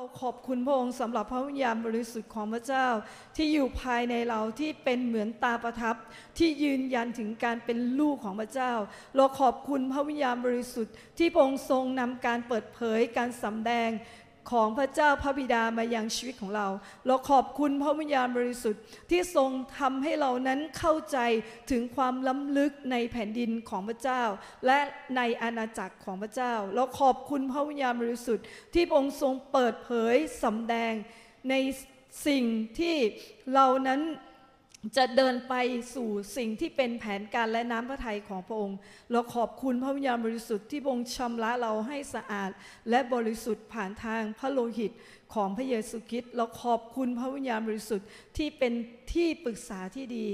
เราขอบคุณพระองค์สำหรับพระวิญญาณบริสุทธิ์ของพระเจ้า ที่อยู่ภายในเราที่เป็นเหมือนตาประทับ ที่ยืนยันถึงการเป็นลูกของพระเจ้า เราขอบคุณพระวิญญาณบริสุทธิ์ที่พระองค์ทรงนำการเปิดเผยการสำแดง ของพระเจ้าพระบิดามายังชีวิตของเรา เราขอบคุณพระวิญญาณบริสุทธิ์ที่ทรงทำให้เรานั้นเข้าใจถึงความล้ำลึกในแผ่นดินของพระเจ้า และในอาณาจักรของพระเจ้า เราขอบคุณพระวิญญาณบริสุทธิ์ที่องค์ทรงเปิดเผยสำแดงในสิ่งที่เรานั้น จะเดินไปสู่สิ่งที่เป็นแผนการและน้ำพระทัยของพระองค์ เราขอบคุณพระวิญญาณบริสุทธิ์ที่พระองค์ชำระเราให้สะอาด และบริสุทธิ์ผ่านทางพระโลหิตของพระเยซูคริสต์ เราขอบคุณพระวิญญาณบริสุทธิ์ที่เป็น ที่ปรึกษาที่ดี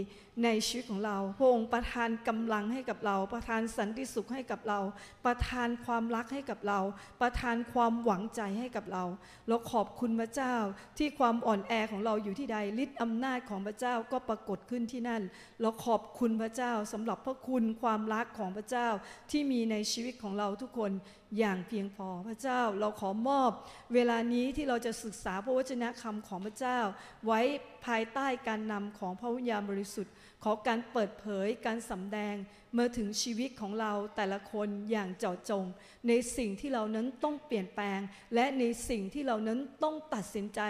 ในชีวิตของเราพระองค์ประทานกำลังให้กับเรา ประทานสันติสุขให้กับเรา ประทานความรักให้กับเรา ประทานความหวังใจให้กับเรา เราขอบคุณพระเจ้าที่ความอ่อนแอของเราอยู่ที่ใดฤทธิ์อำนาจของพระเจ้าก็ปรากฏขึ้นที่นั่น เราขอบคุณพระเจ้าสำหรับพระคุณความรักของพระเจ้าที่มีในชีวิตของเราทุกคนอย่างเพียงพอพระเจ้าเราขอมอบ เวลานี้ที่เราจะศึกษาพระวจนะคำของพระเจ้าไว้ ภายใต้การนำของพระวิญญาณบริสุทธิ์ ขอการเปิดเผยการสำแดงเมื่อถึงชีวิตของเราแต่ละคนอย่างเจาะจง ในสิ่งที่เรานั้นต้องเปลี่ยนแปลง และในสิ่งที่เรานั้นต้องตัดสินใจ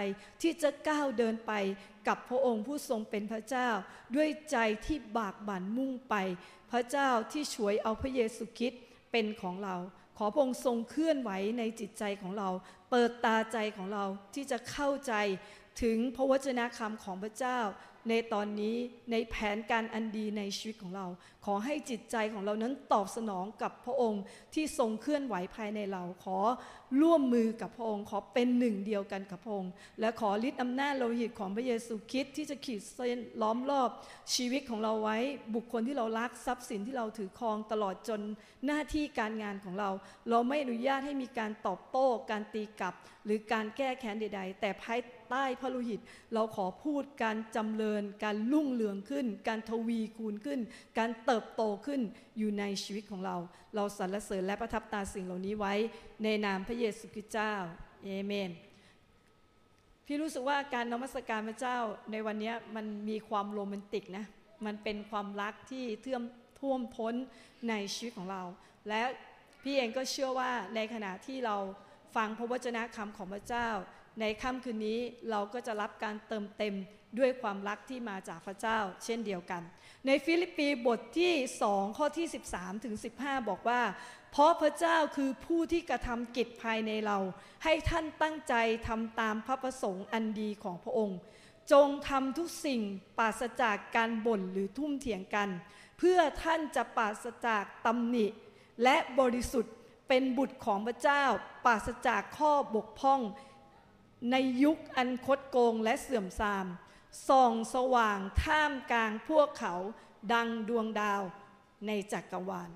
ที่จะก้าวเดินไปกับพระองค์ผู้ทรงเป็นพระเจ้า ด้วยใจที่บากบั่นมุ่งไป พระเจ้าที่ช่วยเอาพระเยซูคริสต์เป็นของเราขอพระองค์ทรงเคลื่อนไหวในจิตใจของเรา เปิดตาใจของเราที่จะเข้าใจ ถึงพระวจนะคำของพระเจ้า ในตอนนี้ในแผนการอันดีในชีวิตของเรา ขอให้จิตใจของเรานั้นตอบสนองกับพระองค์ที่ทรงเคลื่อนไหวภายในเรา ขอร่วมมือกับพระองค์ ขอเป็นหนึ่งเดียวกันกับพระองค์ และขอฤทธิ์อำนาจโลหิตของพระเยซูคริสต์ที่จะขีดเส้นล้อมรอบชีวิตของเราไว้ บุคคลที่เรารักทรัพย์สินที่เราถือครองตลอดจนหน้าที่การงานของเรา เราไม่อนุญาตให้มีการตอบโต้ การตีกลับ หรือการแก้แค้นใด ๆ แต่ภายใต้พระโลหิต เราขอพูดการจำเริญ การรุ่งเรืองขึ้น การทวีคูณขึ้น การเติบโตขึ้นอยู่ในชีวิตของเรา เราสรรเสริญและประทับตาสิ่งเหล่านี้ไว้ในนามพระเยซูคริสต์เจ้าเอเมนพี่รู้สึกว่าการนมัสการพระเจ้าในวันนี้มันมีความโรแมนติกนะ มันเป็นความรักที่เทื่อมท่วมท้นในชีวิตของเรา และพี่เองก็เชื่อว่าในขณะที่เราฟังพระวจนะคำของพระเจ้า ในค่ำคืนนี้เราก็จะรับการเติมเต็ม ด้วยความรักที่มาจากพระเจ้า เช่นเดียวกัน ในฟิลิปปีบทที่ 2 ข้อที่ 13ถึง15 บอกว่า เพราะพระเจ้าคือผู้ที่กระทำกิจภายในเรา ให้ท่านตั้งใจทำตามพระประสงค์อันดีของพระองค์ จงทำทุกสิ่งปราศจากการบ่นหรือทุ่มเถียงกัน เพื่อท่านจะปราศจากตำหนิ และบริสุทธิ์เป็นบุตรของพระเจ้า ปราศจากข้อบกพร่อง ในยุคอันคดโกงและเสื่อมทราม ส่องสว่างท่ามกลางพวกเขาดังดวงดาวในจักรวาล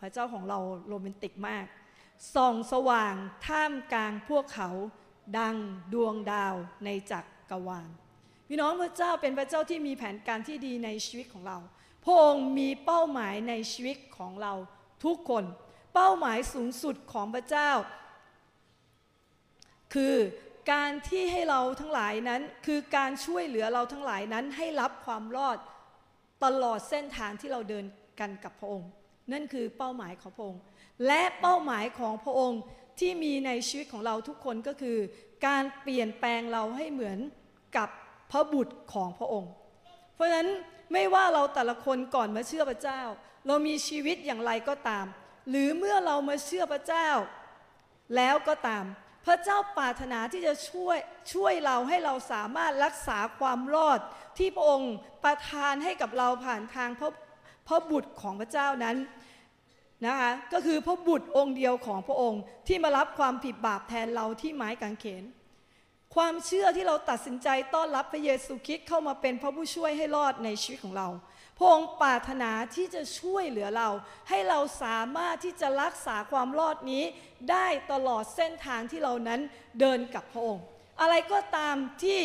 พระเจ้าของเราโรแมนติกมาก ส่องสว่างท่ามกลางพวกเขาดังดวงดาวในจักรวาล พี่น้องพระเจ้าเป็นพระเจ้าที่มีแผนการที่ดีในชีวิตของเรา พระองค์มีเป้าหมายในชีวิตของเราทุกคน เป้าหมายสูงสุดของพระเจ้า คือ การที่ให้เราทั้งหลายนั้น คือการช่วยเหลือเราทั้งหลายนั้นให้รับความรอดตลอดเส้นทางที่เราเดินกันกับพระองค์ นั่นคือเป้าหมายของพระองค์ และเป้าหมายของพระองค์ที่มีในชีวิตของเราทุกคนก็คือ การเปลี่ยนแปลงเราให้เหมือนกับพระบุตรของพระองค์ เพราะฉะนั้นไม่ว่าเราแต่ละคนก่อนมาเชื่อพระเจ้า เรามีชีวิตอย่างไรก็ตาม หรือเมื่อเรามาเชื่อพระเจ้า แล้วก็ตาม พระเจ้าปรารถนาที่จะช่วยช่วยเราให้เราสามารถรักษาความรอดที่พระองค์ประทานให้กับเราผ่านทางพระพระบุตรของพระเจ้านั้นนะคะก็คือพระบุตรองค์เดียวของพระองค์ที่มารับความผิดบาปแทนเราที่ไม้กางเขน ความเชื่อที่เราตัดสินใจต้อนรับพระเยซูคริสต์เข้ามาเป็นพระผู้ช่วยให้รอดในชีวิตของเรา พระองค์ปรารถนาที่จะช่วยเหลือเรา ให้เราสามารถที่จะรักษาความรอดนี้ ได้ตลอดเส้นทางที่เรานั้นเดินกับพระองค์ อะไรก็ตามที่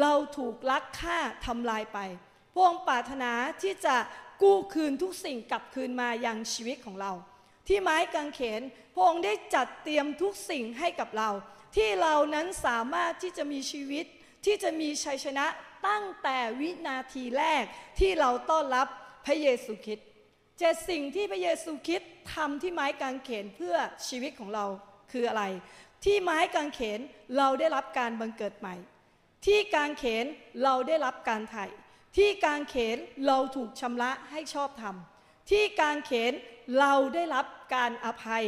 เราถูกลักฆ่าทำลายไป พระองค์ปรารถนาที่จะกู้คืนทุกสิ่งกลับคืนมาอยังชีวิตของเรา ที่ไม้กางเขนพระองค์ได้จัดเตรียมทุกสิ่งให้กับเรา ที่เรานั้นสามารถที่จะมีชีวิตที่จะมีชัยชนะตั้งแต่วินาทีแรกที่เราต้อนรับพระเยซูคริสต์เจ็ดสิ่งที่พระเยซูคริสต์ทำที่ไม้กางเขนเพื่อชีวิตของเราคืออะไร ที่ไม้กางเขนเราได้รับการบังเกิดใหม่ ที่กางเขนเราได้รับการไถ่ที่กางเขนเราถูกชำระให้ชอบธรรม ที่กางเขนเราได้รับการอภัย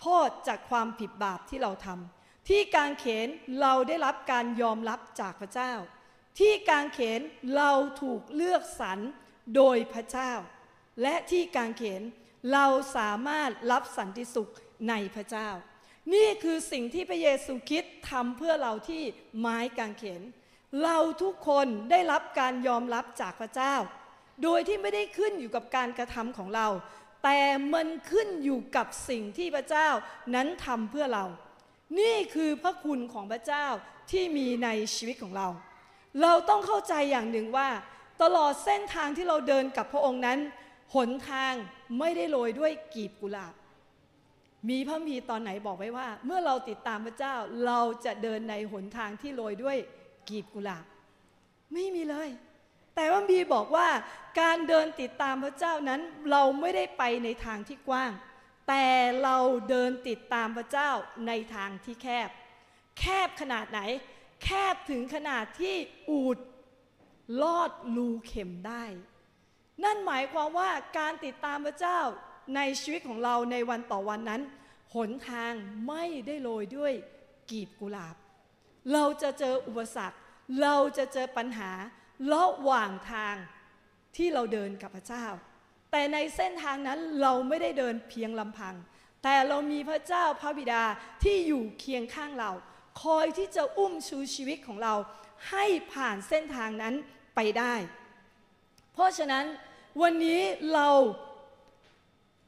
โทษจากความผิดบาปที่เราทำที่กางเขนเราได้รับการยอมรับจากพระเจ้า ที่กางเขนเราถูกเลือกสรรโดยพระเจ้า และที่กางเขนเราสามารถรับสันติสุขในพระเจ้า นี่คือสิ่งที่พระเยซูคริสต์ทำเพื่อเราที่ไม้กางเขน เราทุกคนได้รับการยอมรับจากพระเจ้า โดยที่ไม่ได้ขึ้นอยู่กับการกระทำของเรา แต่มันขึ้นอยู่กับสิ่งที่พระเจ้านั้นทำเพื่อเรา นี่คือพระคุณของพระเจ้าที่มีในชีวิตของเรา เราต้องเข้าใจอย่างหนึ่งว่า ตลอดเส้นทางที่เราเดินกับพระองค์นั้น หนทางไม่ได้โรยด้วยกีบกุหลาบ มีพระมีตอนไหนบอกไว้ว่า เมื่อเราติดตามพระเจ้าเราจะเดินในหนทางที่โรยด้วยกีบกุหลาบ ไม่มีเลย แต่ว่ามีบอกว่าการเดินติดตามพระเจ้านั้น เราไม่ได้ไปในทางที่กว้าง แต่เราเดินติดตามพระเจ้าในทางที่แคบ แคบขนาดไหน แคบถึงขนาดที่อูดลอดรูเข็มได้ นั่นหมายความว่าการติดตามพระเจ้าในชีวิตของเราในวันต่อวันนั้น หนทางไม่ได้โรยด้วยกีบกุหลาบ เราจะเจออุปสรรค เราจะเจอปัญหาระหว่างทางที่เราเดินกับพระเจ้า แต่ในเส้นทางนั้นเราไม่ได้เดินเพียงลำพัง แต่เรามีพระเจ้าพระบิดาที่อยู่เคียงข้างเรา คอยที่จะอุ้มชูชีวิตของเราให้ผ่านเส้นทางนั้นไปได้ เพราะฉะนั้นวันนี้เรา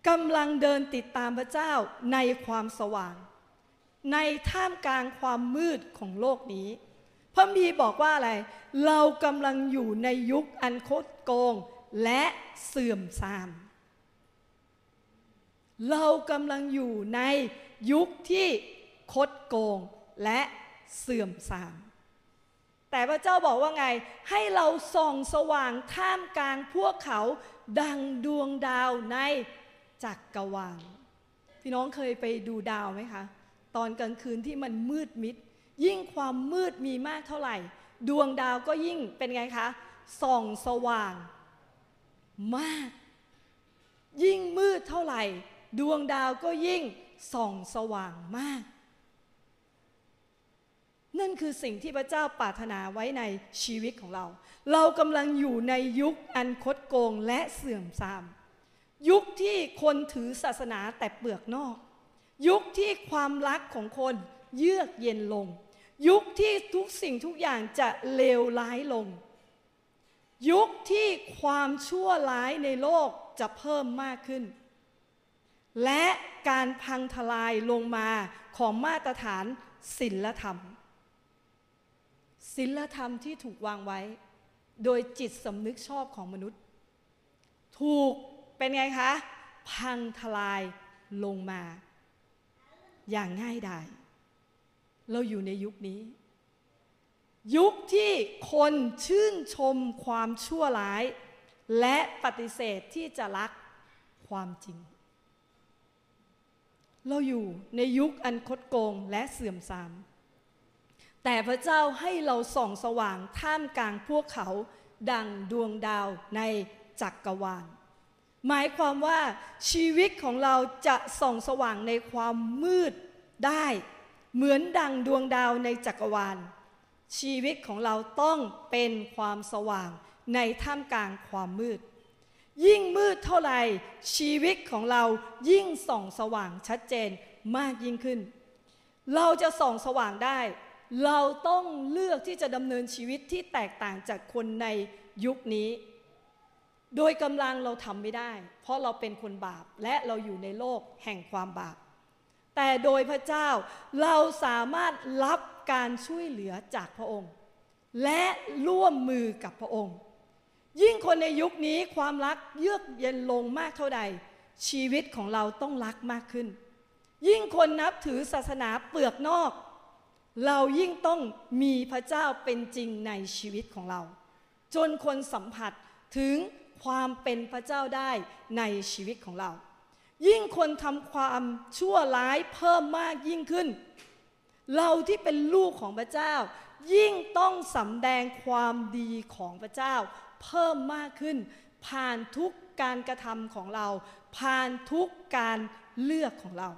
กำลังเดินติดตามพระเจ้าในความสว่าง ในท่ามกลางความมืดของโลกนี้ พระมีบอกว่าอะไร เรากำลังอยู่ในยุคอันโคดโกงและเสื่อมทราม เรากำลังอยู่ในยุคที่คดโกง และเสื่อมทราม แต่พระเจ้าบอกว่าไง ให้เราส่องสว่างท่ามกลางพวกเขาดังดวงดาวในจักกรวาลพี่น้องเคยไปดูดาวไหมคะ ตอนกลางคืนที่มันมืดมิด ยิ่งความมืดมีมากเท่าไหร่ ดวงดาวก็ยิ่งเป็นไงคะส่องสว่างมาก ยิ่งมืดเท่าไหร่ ดวงดาวก็ยิ่งส่องสว่างมาก นั่นคือสิ่งที่พระเจ้าปรารถนาไว้ในชีวิตของเรา เรากำลังอยู่ในยุคอันคดโกงและเสื่อมทราม ยุคที่คนถือศาสนาแต่เปลือกนอก ยุคที่ความรักของคนเยือกเย็นลง ยุคที่ทุกสิ่งทุกอย่างจะเลวร้ายลง ยุคที่ความชั่วร้ายในโลกจะเพิ่มมากขึ้น และการพังทลายลงมาของมาตรฐานศีลธรรม ศีลธรรมที่ถูกวางไว้ โดยจิตสำนึกชอบของมนุษย์ ถูกเป็นไงคะ พังทลายลงมา อย่างง่ายดายเราอยู่ในยุคนี้ ยุคที่คนชื่นชมความชั่วร้าย และปฏิเสธที่จะรักความจริง เราอยู่ในยุคอันคดโกงและเสื่อมทราม แต่พระเจ้าให้เราส่องสว่างท่ามกลางพวกเขาดังดวงดาวในจักกรวาล หมายความว่าชีวิตของเราจะส่องสว่างในความมืดได้ เหมือนดังดวงดาวในจักรวาล ชีวิตของเราต้องเป็นความสว่างในท่ามกลางความมืด ยิ่งมืดเท่าไหร่ชีวิตของเรายิ่งส่องสว่างชัดเจนมากยิ่งขึ้น เราจะส่องสว่างได้ เราต้องเลือกที่จะดำเนินชีวิตที่แตกต่างจากคนในยุคนี้ โดยกำลังเราทำไม่ได้ เพราะเราเป็นคนบาปและเราอยู่ในโลกแห่งความบาป แต่โดยพระเจ้าเราสามารถรับการช่วยเหลือจากพระองค์ และร่วมมือกับพระองค์ ยิ่งคนในยุคนี้ความรักเยือกเย็นลงมากเท่าใด ชีวิตของเราต้องรักมากขึ้น ยิ่งคนนับถือศาสนาเปลือกนอก เรายิ่งต้องมีพระเจ้าเป็นจริงในชีวิตของเรา จนคนสัมผัสถึงความเป็นพระเจ้าได้ในชีวิตของเรา ยิ่งคนทำความชั่วร้ายเพิ่มมากยิ่งขึ้น เราที่เป็นลูกของพระเจ้า ยิ่งต้องสำแดงความดีของพระเจ้า เพิ่มมากขึ้น ผ่านทุกการกระทำของเรา ผ่านทุกการเลือกของเรา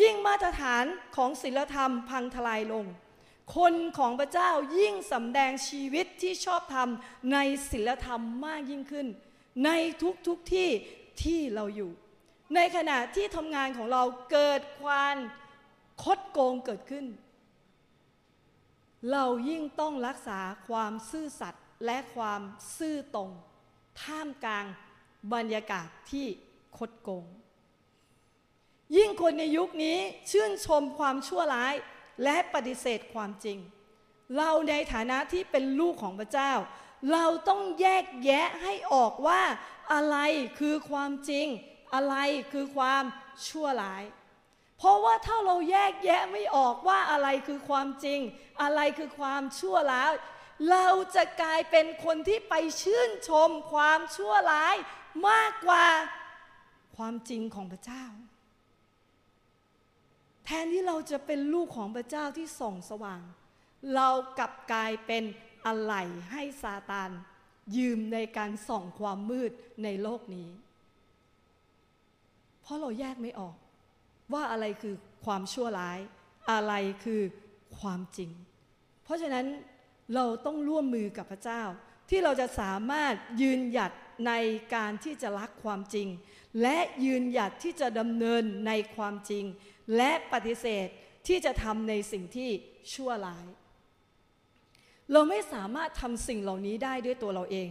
ยิ่งมาตรฐานของศีลธรรมพังทลายลง คนของพระเจ้ายิ่งสำแดงชีวิตที่ชอบธรรมในศีลธรรมมากยิ่งขึ้น ในทุกทุกที่ที่เราอยู่ ในขณะที่ทำงานของเราเกิดความคดโกงเกิดขึ้น เรายิ่งต้องรักษาความซื่อสัตย์และความซื่อตรง ท่ามกลางบรรยากาศที่คดโกง ยิ่งคนในยุคนี้ชื่นชมความชั่วร้ายและปฏิเสธความจริง เราในฐานะที่เป็นลูกของพระเจ้า เราต้องแยกแยะให้ออกว่าอะไรคือความจริง อะไรคือความชั่วร้าย เพราะว่าถ้าเราแยกแยะไม่ออกว่าอะไรคือความจริง อะไรคือความชั่วร้าย เราจะกลายเป็นคนที่ไปชื่นชมความชั่วร้ายมากกว่าความจริงของพระเจ้า แทนที่เราจะเป็นลูกของพระเจ้าที่ส่องสว่าง เรากลับกลายเป็นอะไรให้ซาตานยืมในการส่องความมืดในโลกนี้ เพราะเราแยกไม่ออก ว่าอะไรคือความชั่วร้าย อะไรคือความจริง เพราะฉะนั้นเราต้องร่วมมือกับพระเจ้า ที่เราจะสามารถยืนหยัดในการที่จะรักความจริง และยืนหยัดที่จะดำเนินในความจริง และปฏิเสธที่จะทำในสิ่งที่ชั่วร้าย เราไม่สามารถทำสิ่งเหล่านี้ได้ด้วยตัวเราเอง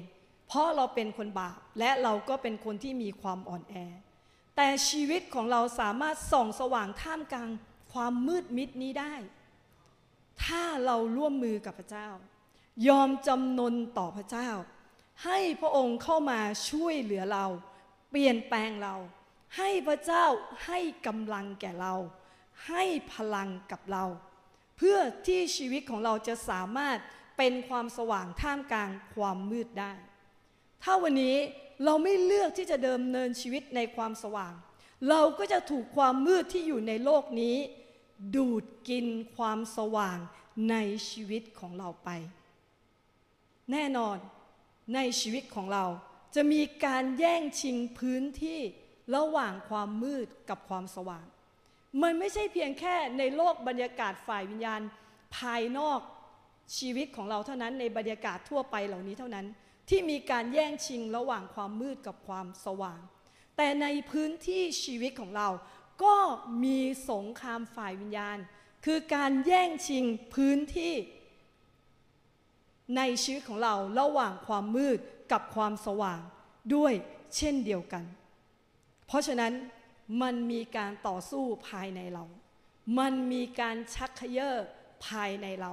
เพราะเราเป็นคนบาปและเราก็เป็นคนที่มีความอ่อนแอ แต่ชีวิตของเราสามารถส่องสว่างท่ามกลางความมืดมิดนี้ได้ ถ้าเราร่วมมือกับพระเจ้า ยอมจำนนต่อพระเจ้า ให้พระองค์เข้ามาช่วยเหลือเรา เปลี่ยนแปลงเรา ให้พระเจ้าให้กำลังแก่เรา ให้พลังกับเรา เพื่อที่ชีวิตของเราจะสามารถเป็นความสว่างท่ามกลางความมืดได้ ถ้าวันนี้เราไม่เลือกที่จะเดิมเนินชีวิตในความสว่าง เราก็จะถูกความมืดที่อยู่ในโลกนี้ ดูดกินความสว่างในชีวิตของเราไป แน่นอนในชีวิตของเราจะมีการแย่งชิงพื้นที่ ระหว่างความมืดกับความสว่าง มันไม่ใช่เพียงแค่ในโลกบรรยากาศฝ่ายวิญญาณ ภายนอกชีวิตของเราเท่านั้นในบรรยากาศทั่วไปเหล่านี้เท่านั้น ที่มีการแย่งชิงระหว่างความมืดกับความสว่าง แต่ในพื้นที่ชีวิตของเราก็มีสงครามฝ่ายวิญญาณ คือการแย่งชิงพื้นที่ ในชีวิตของเราระหว่างความมืดกับความสว่างด้วยเช่นเดียวกัน เพราะฉะนั้นมันมีการต่อสู้ภายในเรา มันมีการชักเขย่อภายในเรา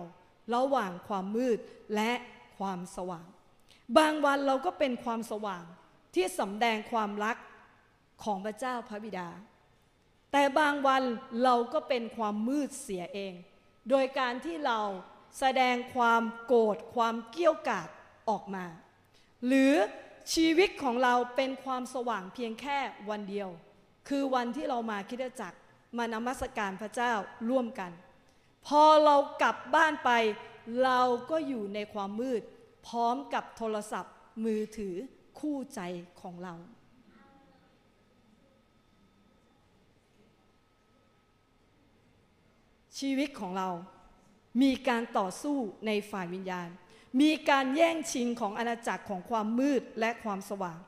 ระหว่างความมืดและความสว่าง บางวันเราก็เป็นความสว่างที่สำแดงความรักของพระเจ้าพระบิดา แต่บางวันเราก็เป็นความมืดเสียเอง โดยการที่เราแสดงความโกรธความเกี้ยวกาดออกมา หรือ ชีวิตของเราเป็นความสว่างเพียงแค่วันเดียว คือวันที่เรามาคิดจักรมานมัสการพระเจ้าร่วมกัน พอเรากลับบ้านไป เราก็อยู่ในความมืด พร้อมกับโทรศัพท์มือถือคู่ใจของเรา ชีวิตของเรามีการต่อสู้ในฝ่ายวิญญาณ มีการแย่งชิงของอาณาจักรของความมืดและความสว่าง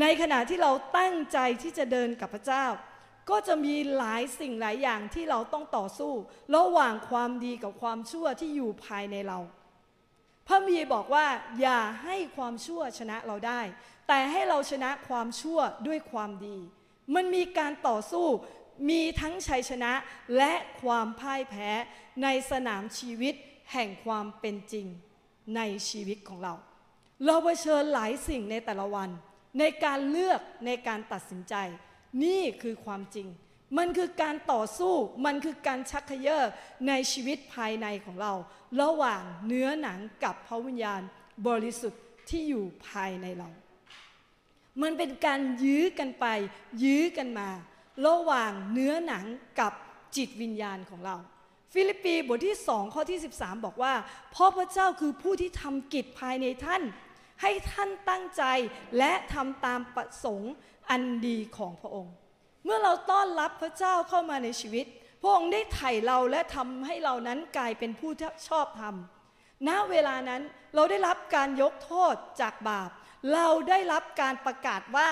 ในขณะที่เราตั้งใจที่จะเดินกับพระเจ้า ก็จะมีหลายสิ่งหลายอย่างที่เราต้องต่อสู้ ระหว่างความดีกับความชั่วที่อยู่ภายในเรา พระมีบอกว่าอย่าให้ความชั่วชนะเราได้ แต่ให้เราชนะความชั่วด้วยความดี มันมีการต่อสู้มีทั้งชัยชนะและความพ่ายแพ้ในสนามชีวิตแห่งความเป็นจริง ในชีวิตของเรา เราเผชิญหลายสิ่งในแต่ละวัน ในการเลือกในการตัดสินใจ นี่คือความจริง มันคือการต่อสู้ มันคือการชักเขย่อในชีวิตภายในของเรา ระหว่างเนื้อหนังกับพระวิญญาณบริสุทธิ์ที่อยู่ภายในเรา มันเป็นการยื้อกันไป ยื้อกันมา ระหว่างเนื้อหนังกับจิตวิญญาณของเรา ฟิลิปปีบทที่สองข้อที่ 13 บอกว่าเพราะพระเจ้าคือผู้ที่ทำกิจภายในท่าน ให้ท่านตั้งใจและทำตามประสงค์อันดีของพระองค์ เมื่อเราต้อนรับพระเจ้าเข้ามาในชีวิต พระองค์ได้ไถ่เราและทำให้เรานั้นกลายเป็นผู้ชอบธรรมณเวลานั้นเราได้รับการยกโทษจากบาป เราได้รับการประกาศว่า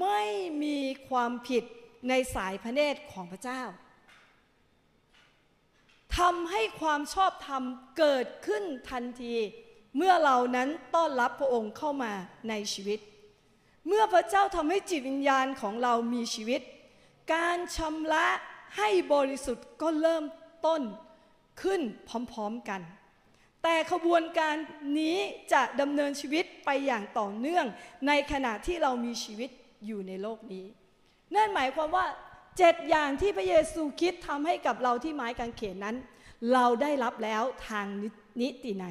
ไม่มีความผิดในสายพระเนตรของพระเจ้า ทำให้ความชอบธรรมเกิดขึ้นทันที เมื่อเรานั้นต้อนรับพระองค์เข้ามาในชีวิต เมื่อพระเจ้าทำให้จิตวิญญาณของเรามีชีวิต การชำระให้บริสุทธิ์ก็เริ่มต้นขึ้นพร้อมๆกัน แต่ขบวนการนี้จะดำเนินชีวิตไปอย่างต่อเนื่องในขณะที่เรามีชีวิตอยู่ในโลกนี้ นั่นหมายความว่า เจ็ดอย่างที่พระเยซูคิดทำให้กับเราที่ไม้กางเขนนั้น เราได้รับแล้วทางนิติใน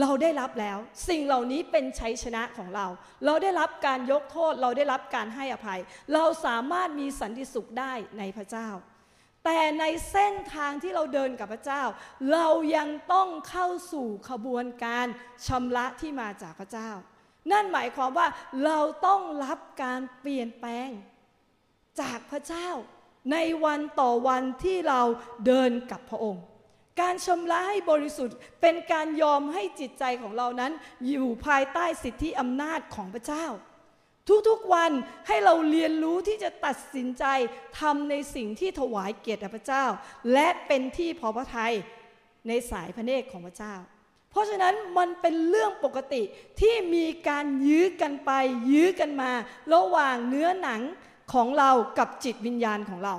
เราได้รับแล้วสิ่งเหล่านี้เป็นชัยชนะของเรา เราได้รับการยกโทษ เราได้รับการให้อภัย เราสามารถมีสันติสุขได้ในพระเจ้า แต่ในเส้นทางที่เราเดินกับพระเจ้า เรายังต้องเข้าสู่ขบวนการชำระที่มาจากพระเจ้า นั่นหมายความว่าเราต้องรับการเปลี่ยนแปลง จากพระเจ้า ในวันต่อวันที่เราเดินกับพระองค์ การชำระให้บริสุทธิ์เป็นการยอมให้จิตใจของเรานั้น อยู่ภายใต้สิทธิอำนาจของพระเจ้า ทุกๆวันให้เราเรียนรู้ที่จะตัดสินใจทำในสิ่งที่ถวายเกียรติพระเจ้า และเป็นที่พอพระทัยในสายพระเนตรของพระเจ้าเพราะฉะนั้นมันเป็นเรื่องปกติที่มีการยื้อกันไป ยื้อกันมา ระหว่างเนื้อหนัง ของเรากับจิตวิญญาณของเรา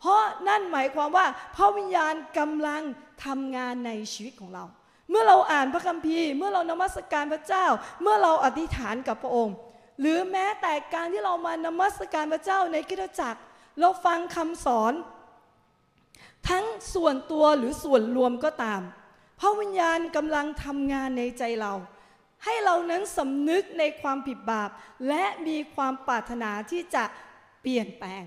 เพราะนั่นหมายความว่าพระวิญญาณกำลังทำงานในชีวิตของเรา เมื่อเราอ่านพระคัมภีร์ เมื่อเรานมัสการพระเจ้า เมื่อเราอธิษฐานกับพระองค์ หรือแม้แต่การที่เรามานมัสการพระเจ้าในกิจจักร เราฟังคำสอน ทั้งส่วนตัวหรือส่วนรวมก็ตาม พระวิญญาณกำลังทำงานในใจเราให้เรานั้นสำนึกในความผิดบาป และมีความปรารถนาที่จะ เปลี่ยนแปลง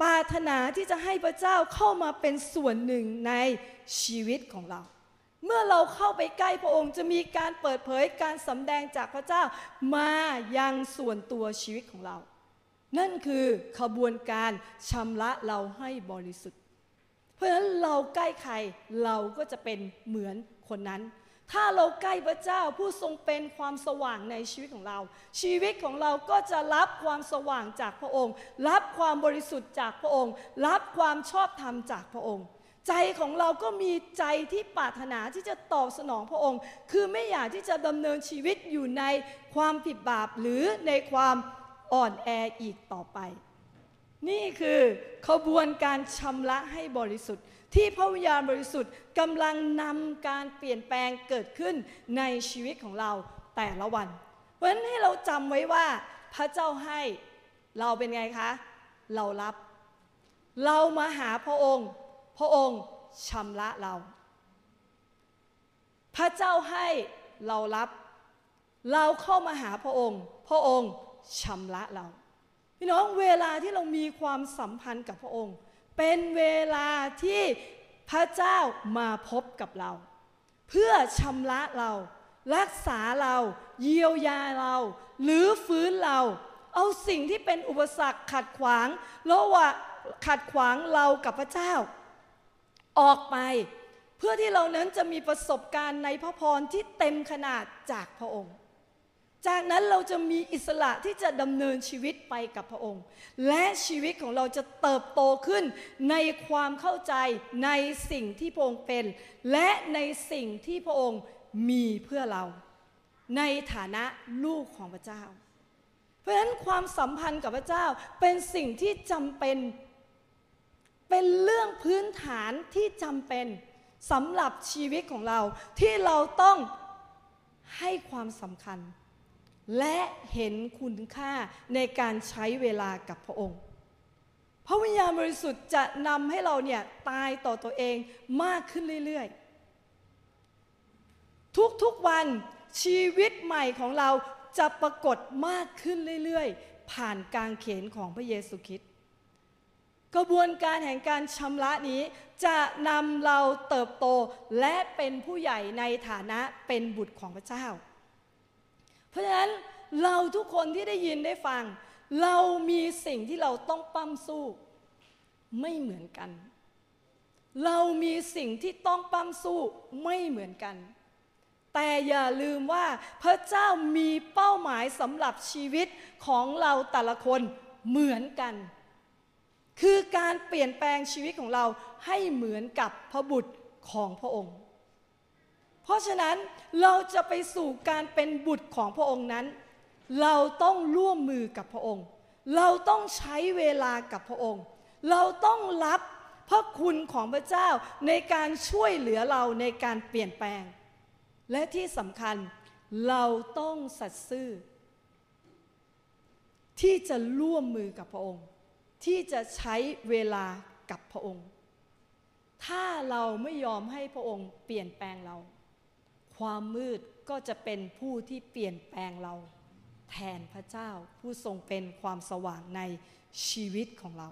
ปรารถนาที่จะให้พระเจ้าเข้ามาเป็นส่วนหนึ่งในชีวิตของเรา เมื่อเราเข้าไปใกล้พระองค์จะมีการเปิดเผยการสำแดงจากพระเจ้ามายังส่วนตัวชีวิตของเรา นั่นคือขบวนการชำระเราให้บริสุทธิ์ เพราะฉะนั้นเราใกล้ใครเราก็จะเป็นเหมือนคนนั้น ถ้าเราใกล้พระเจ้าผู้ทรงเป็นความสว่างในชีวิตของเรา ชีวิตของเราก็จะรับความสว่างจากพระองค์ รับความบริสุทธิ์จากพระองค์ รับความชอบธรรมจากพระองค์ ใจของเราก็มีใจที่ปรารถนาที่จะตอบสนองพระองค์ คือไม่อยากที่จะดำเนินชีวิตอยู่ในความผิดบาปหรือในความอ่อนแออีกต่อไป นี่คือขบวนการชำระให้บริสุทธิ์ ที่พระวิญญาณบริสุทธิ์กำลังนำการเปลี่ยนแปลงเกิดขึ้นในชีวิตของเราแต่ละวัน เพราะฉะนั้นให้เราจำไว้ว่าพระเจ้าให้เราเป็นไงคะ เรารับ เรามาหาพระองค์ พระองค์ชำระเรา พระเจ้าให้เรารับ เราเข้ามาหาพระองค์ พระองค์ชำระเรา พี่น้องเวลาที่เรามีความสัมพันธ์กับพระองค์ เป็นเวลาที่พระเจ้ามาพบกับเรา เพื่อชำระเรา รักษาเราเยียวยาเราหรือฟื้นเรา เอาสิ่งที่เป็นอุปสรรคขัดขวางระหว่างขัดขวางเรากับพระเจ้า ออกไป เพื่อที่เรานั้นจะมีประสบการณ์ในพระพรที่เต็มขนาดจากพระองค์ จากนั้นเราจะมีอิสระที่จะดำเนินชีวิตไปกับพระองค์ และชีวิตของเราจะเติบโตขึ้นในความเข้าใจในสิ่งที่พระองค์เป็น และในสิ่งที่พระองค์มีเพื่อเรา ในฐานะลูกของพระเจ้า เพราะฉะนั้นความสัมพันธ์กับพระเจ้าเป็นสิ่งที่จำเป็น เป็นเรื่องพื้นฐานที่จำเป็นสำหรับชีวิตของเราที่เราต้องให้ความสำคัญ และเห็นคุณค่าในการใช้เวลากับพระองค์พพระวิญญาณบริสุทธิ์จะนำให้เราเนี่ยตายต่อตัวเองมากขึ้นเรื่อยๆ ทุกๆวันชีวิตใหม่ของเราจะปรากฏมากขึ้นเรื่อยๆ ผ่านการเขนของพระเยซูคริสต์กระบวนการแห่งการชำระนี้จะนำเราเติบโตและเป็นผู้ใหญ่ในฐานะเป็นบุตรของพระเจ้า เพราะฉะนั้นเราทุกคนที่ได้ยินได้ฟัง เรามีสิ่งที่เราต้องปั้มสู้ ไม่เหมือนกัน เรามีสิ่งที่ต้องปั้มสู้ไม่เหมือนกัน แต่อย่าลืมว่าพระเจ้ามีเป้าหมายสำหรับชีวิตของเราแต่ละคนเหมือนกัน คือการเปลี่ยนแปลงชีวิตของเราให้เหมือนกับพระบุตรของพระองค์ ราะฉะนั้นเราจะไปสู่การเป็นบุตรของพระองค์นั้น เราต้องร่วมมือกับพระองค์ เราต้องใช้เวลากับพระองค์ เราต้องรับพระคุณของพระเจ้าในการช่วยเหลือเราในการเปลี่ยนแปลง และที่สำคัญเราต้องสัตย์ซื่อ ที่จะร่วมมือกับพระองค์ ที่จะใช้เวลากับพระองค์ ถ้าเราไม่ยอมให้พระองค์เปลี่ยนแปลงเรา ความมืดก็จะเป็นผู้ที่เปลี่ยนแปลงเรา แทนพระเจ้าผู้ทรงเป็นความสว่างในชีวิตของเรา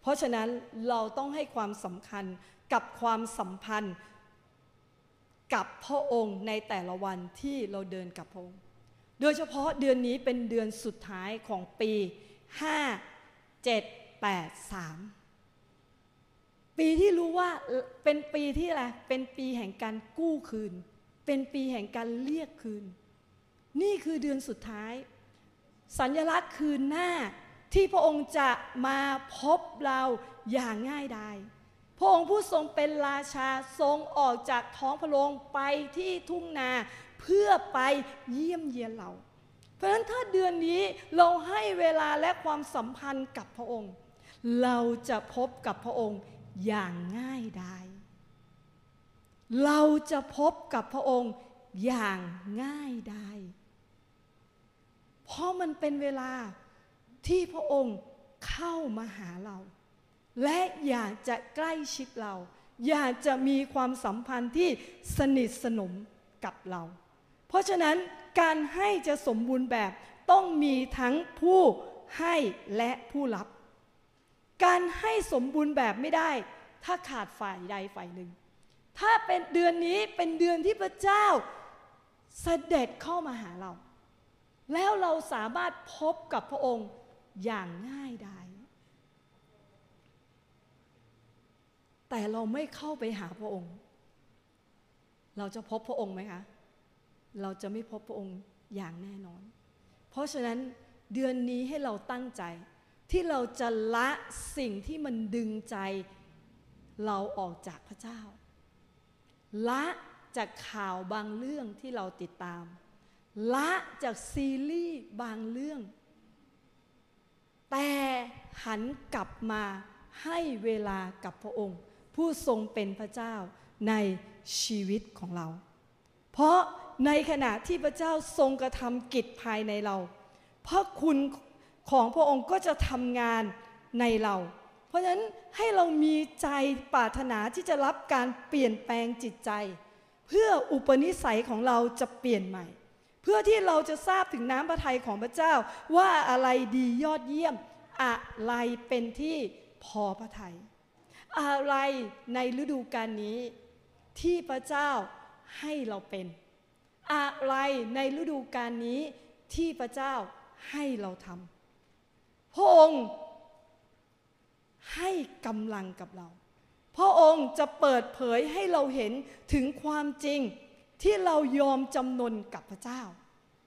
เพราะฉะนั้นเราต้องให้ความสำคัญกับความสัมพันธ์กับพระองค์ในแต่ละวันที่เราเดินกับพระองค์ โดยเฉพาะเดือนนี้เป็นเดือนสุดท้ายของปี5เจ็ดแปดสามปีที่รู้ว่าเป็นปีที่อะไร เป็นปีแห่งการกู้คืน เป็นปีแห่งการเรียกคืน นี่คือเดือนสุดท้าย สัญลักษณ์คืนหน้าที่พระองค์จะมาพบเราอย่างง่ายดายพระองค์ผู้ทรงเป็นราชาทรงออกจากท้องพระโรงไปที่ทุ่งนาเพื่อไปเยี่ยมเยียนเรา เพราะฉะนั้นถ้าเดือนนี้เราให้เวลาและความสัมพันธ์กับพระองค์ เราจะพบกับพระองค์อย่างง่ายดาย เราจะพบกับพระองค์อย่างง่ายดาย เพราะมันเป็นเวลาที่พระองค์เข้ามาหาเรา และอยากจะใกล้ชิดเรา อยากจะมีความสัมพันธ์ที่สนิทสนมกับเรา เพราะฉะนั้นการให้จะสมบูรณ์แบบต้องมีทั้งผู้ให้และผู้รับ การให้สมบูรณ์แบบไม่ได้ ถ้าขาดฝ่ายใดฝ่ายหนึ่ง ถ้าเป็นเดือนนี้เป็นเดือนที่พระเจ้าเสด็จเข้ามาหาเรา แล้วเราสามารถพบกับพระองค์อย่างง่ายดายแต่เราไม่เข้าไปหาพระองค์ เราจะพบพระองค์ไหมคะ เราจะไม่พบพระองค์อย่างแน่นอน เพราะฉะนั้นเดือนนี้ให้เราตั้งใจที่เราจะละสิ่งที่มันดึงใจเราออกจากพระเจ้า ละจากข่าวบางเรื่องที่เราติดตาม ละจากซีรีส์บางเรื่อง แต่หันกลับมาให้เวลากับพระองค์ ผู้ทรงเป็นพระเจ้าในชีวิตของเรา เพราะในขณะที่พระเจ้าทรงกระทำกิจภายในเรา พระคุณของพระองค์ก็จะทำงานในเรา เพราะฉะนั้นให้เรามีใจปรารถนาที่จะรับการเปลี่ยนแปลงจิตใจ เพื่ออุปนิสัยของเราจะเปลี่ยนใหม่ เพื่อที่เราจะทราบถึงน้ำพระทัยของพระเจ้า ว่าอะไรดียอดเยี่ยม อะไรเป็นที่พอพระทยัยอะไรในฤดูกาลนี้ ที่พระเจ้าให้เราเป็น อะไรในฤดูกาลนี้ที่พระเจ้าให้เราทำพระองค์ ให้กำลังกับเรา พระองค์จะเปิดเผยให้เราเห็นถึงความจริงที่เรายอมจำนนกับพระเจ้า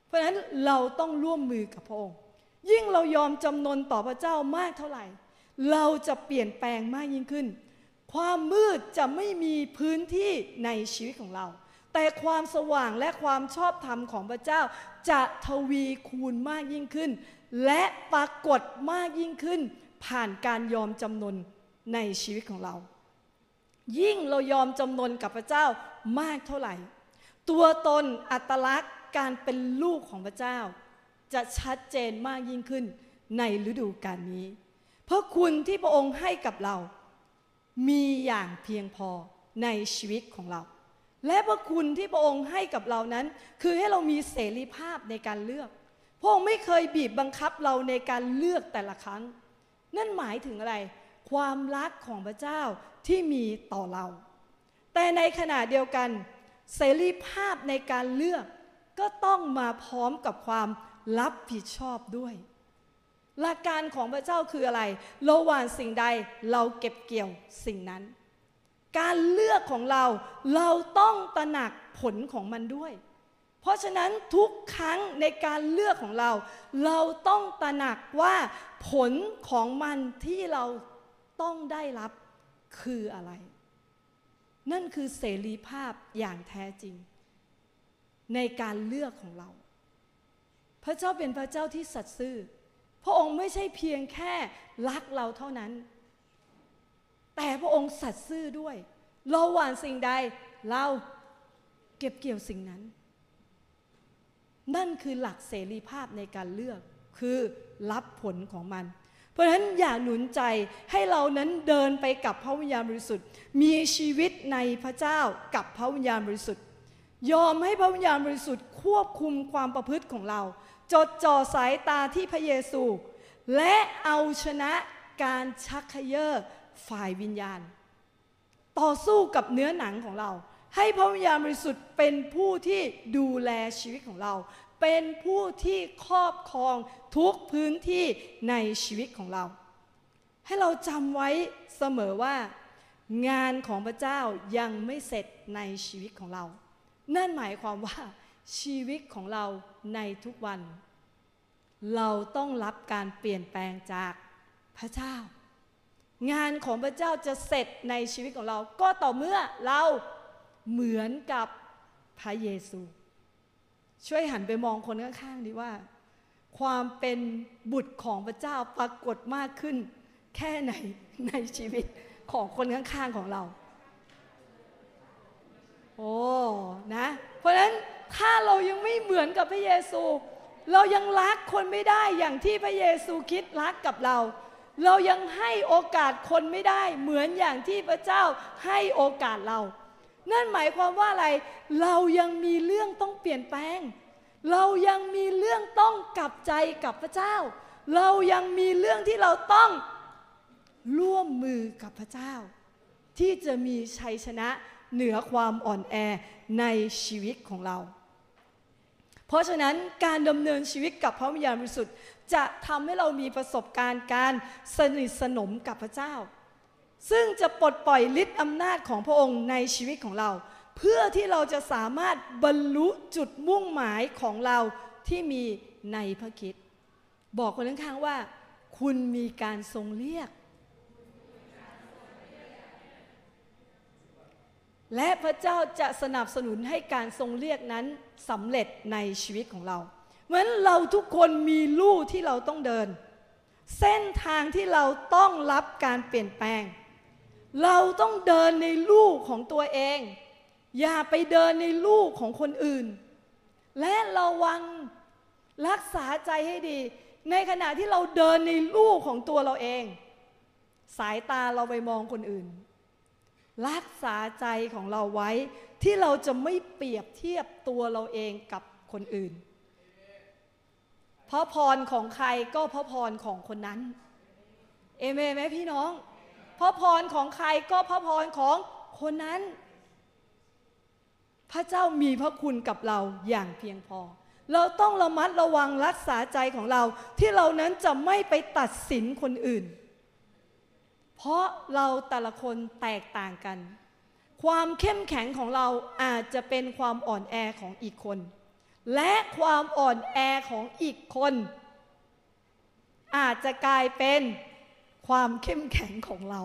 เพราะฉะนั้นเราต้องร่วมมือกับพระองค์ ยิ่งเรายอมจำนนต่อพระเจ้ามากเท่าไหร่ เราจะเปลี่ยนแปลงมากยิ่งขึ้น ความมืดจะไม่มีพื้นที่ในชีวิตของเรา แต่ความสว่างและความชอบธรรมของพระเจ้า จะทวีคูณมากยิ่งขึ้น และปรากฏมากยิ่งขึ้น ผ่านการยอมจำนนในชีวิตของเรา ยิ่งเรายอมจำนนกับพระเจ้ามากเท่าไหร่ ตัวตนอัตลักษณ์การเป็นลูกของพระเจ้า จะชัดเจนมากยิ่งขึ้นในฤดูกาลนี้ เพราะคุณที่พระองค์ให้กับเรา มีอย่างเพียงพอในชีวิตของเรา และพระคุณที่พระองค์ให้กับเรานั้น คือให้เรามีเสรีภาพในการเลือก พระองค์ไม่เคยบีบบังคับเราในการเลือกแต่ละครั้ง นั่นหมายถึงอะไร ความรักของพระเจ้าที่มีต่อเรา แต่ในขณะเดียวกัน เสรีภาพในการเลือกก็ต้องมาพร้อมกับความรับผิดชอบด้วย หลักการของพระเจ้าคืออะไร เราหว่านสิ่งใดเราเก็บเกี่ยวสิ่งนั้น การเลือกของเราเราต้องตระหนักผลของมันด้วย เพราะฉะนั้นทุกครั้งในการเลือกของเรา เราต้องตระหนักว่าผลของมันที่เราต้องได้รับคืออะไร นั่นคือเสรีภาพอย่างแท้จริง ในการเลือกของเรา พระเจ้าเป็นพระเจ้าที่สัตย์ซื่อ พระองค์ไม่ใช่เพียงแค่รักเราเท่านั้น แต่พระองค์สัตย์ซื่อด้วย เราหว่านสิ่งใดเราเก็บเกี่ยวสิ่งนั้น นั่นคือหลักเสรีภาพในการเลือก คือรับผลของมัน เพราะฉะนั้นอย่าหนุนใจให้เรานั้นเดินไปกับพระวิญญาณบริสุทธิ์ มีชีวิตในพระเจ้ากับพระวิญญาณบริสุทธิ์ ยอมให้พระวิญญาณบริสุทธิ์ควบคุมความประพฤติของเรา จดจ่อสายตาที่พระเยซู และเอาชนะการชักเขย่อฝ่ายวิญญาณ ต่อสู้กับเนื้อหนังของเรา ให้พระวิญญาณบริสุทธิ์เป็นผู้ที่ดูแลชีวิตของเรา เป็นผู้ที่ครอบครองทุกพื้นที่ในชีวิตของเรา ให้เราจำไว้เสมอว่า งานของพระเจ้ายังไม่เสร็จในชีวิตของเรา นั่นหมายความว่า ชีวิตของเราในทุกวัน เราต้องรับการเปลี่ยนแปลงจากพระเจ้า งานของพระเจ้าจะเสร็จในชีวิตของเรา ก็ต่อเมื่อเรา เหมือนกับพระเยซู ช่วยหันไปมองคนข้างๆดีว่า ความเป็นบุตรของพระเจ้าปรากฏมากขึ้น แค่ไหนในชีวิตของคนข้างๆของเรา โอ้นะ เพราะฉะนั้นถ้าเรายังไม่เหมือนกับพระเยซู เรายังรักคนไม่ได้อย่างที่พระเยซูคิดรักกับเรา เรายังให้โอกาสคนไม่ได้ เหมือนอย่างที่พระเจ้าให้โอกาสเรา นั่นหมายความว่าอะไร เรายังมีเรื่องต้องเปลี่ยนแปลง เรายังมีเรื่องต้องกลับใจกับพระเจ้า เรายังมีเรื่องที่เราต้องร่วมมือกับพระเจ้า ที่จะมีชัยชนะเหนือความอ่อนแอในชีวิตของเรา เพราะฉะนั้นการดำเนินชีวิตกับพระวิญญาณบริสุทธิ์จะทำให้เรามีประสบการณ์การสนิทสนมกับพระเจ้า ซึ่งจะปลดปล่อยฤทธิ์อำนาจของพระองค์ในชีวิตของเรา เพื่อที่เราจะสามารถบรรลุจุดมุ่งหมายของเราที่มีในพระคิดบอกคนข้างๆว่า คุณมีการทรงเรียก และพระเจ้าจะสนับสนุนให้การทรงเรียกนั้นสำเร็จในชีวิตของเราเหมือนเราทุกคนมีลู่ที่เราต้องเดิน เส้นทางที่เราต้องรับการเปลี่ยนแปลง เราต้องเดินในลู่ของตัวเอง อย่าไปเดินในลู่ของคนอื่น และระวังรักษาใจให้ดี ในขณะที่เราเดินในลู่ของตัวเราเอง สายตาเราไปมองคนอื่น รักษาใจของเราไว้ที่เราจะไม่เปรียบเทียบตัวเราเองกับคนอื่น เพราะพรของใครก็เพราะพรของคนนั้น เอเมนไหมพี่น้อง พระพรของใครก็พระพรของคนนั้น พระเจ้ามีพระคุณกับเราอย่างเพียงพอ เราต้องระมัดระวังรักษาใจของเรา ที่เรานั้นจะไม่ไปตัดสินคนอื่น เพราะเราแต่ละคนแตกต่างกัน ความเข้มแข็งของเราอาจจะเป็นความอ่อนแอของอีกคน และความอ่อนแอของอีกคน อาจจะกลายเป็น ความเข้มแข็งของเรา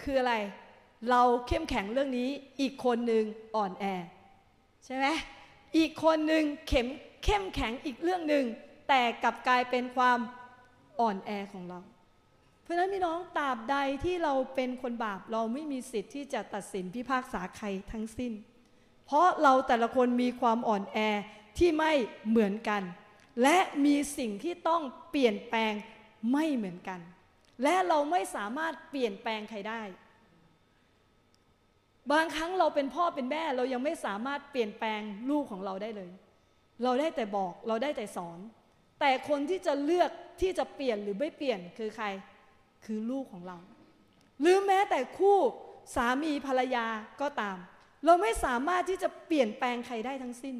คืออะไร เราเข้มแข็งเรื่องนี้ อีกคนหนึ่งอ่อนแอ ใช่ไหมอีกคนหนึ่งเข้มเข้มแข็งอีกเรื่องหนึ่งแต่กลับกลายเป็นความอ่อนแอของเรา เพราะฉะนั้นพี่น้องตราบใดที่เราเป็นคนบาปเราไม่มีสิทธิ์ที่จะตัดสินพิพากษาใครทั้งสิ้น เพราะเราแต่ละคนมีความอ่อนแอที่ไม่เหมือนกัน และมีสิ่งที่ต้องเปลี่ยนแปลงไม่เหมือนกัน และเราไม่สามารถเปลี่ยนแปลงใครได้ บางครั้งเราเป็นพ่อเป็นแม่เรายังไม่สามารถเปลี่ยนแปลงลูกของเราได้เลย เราได้แต่บอกเราได้แต่สอน แต่คนที่จะเลือกที่จะเปลี่ยนหรือไม่เปลี่ยนคือใคร คือลูกของเรา หรือแม้แต่คู่สามีภรรยาก็ตาม เราไม่สามารถที่จะเปลี่ยนแปลงใครได้ทั้งสิ้น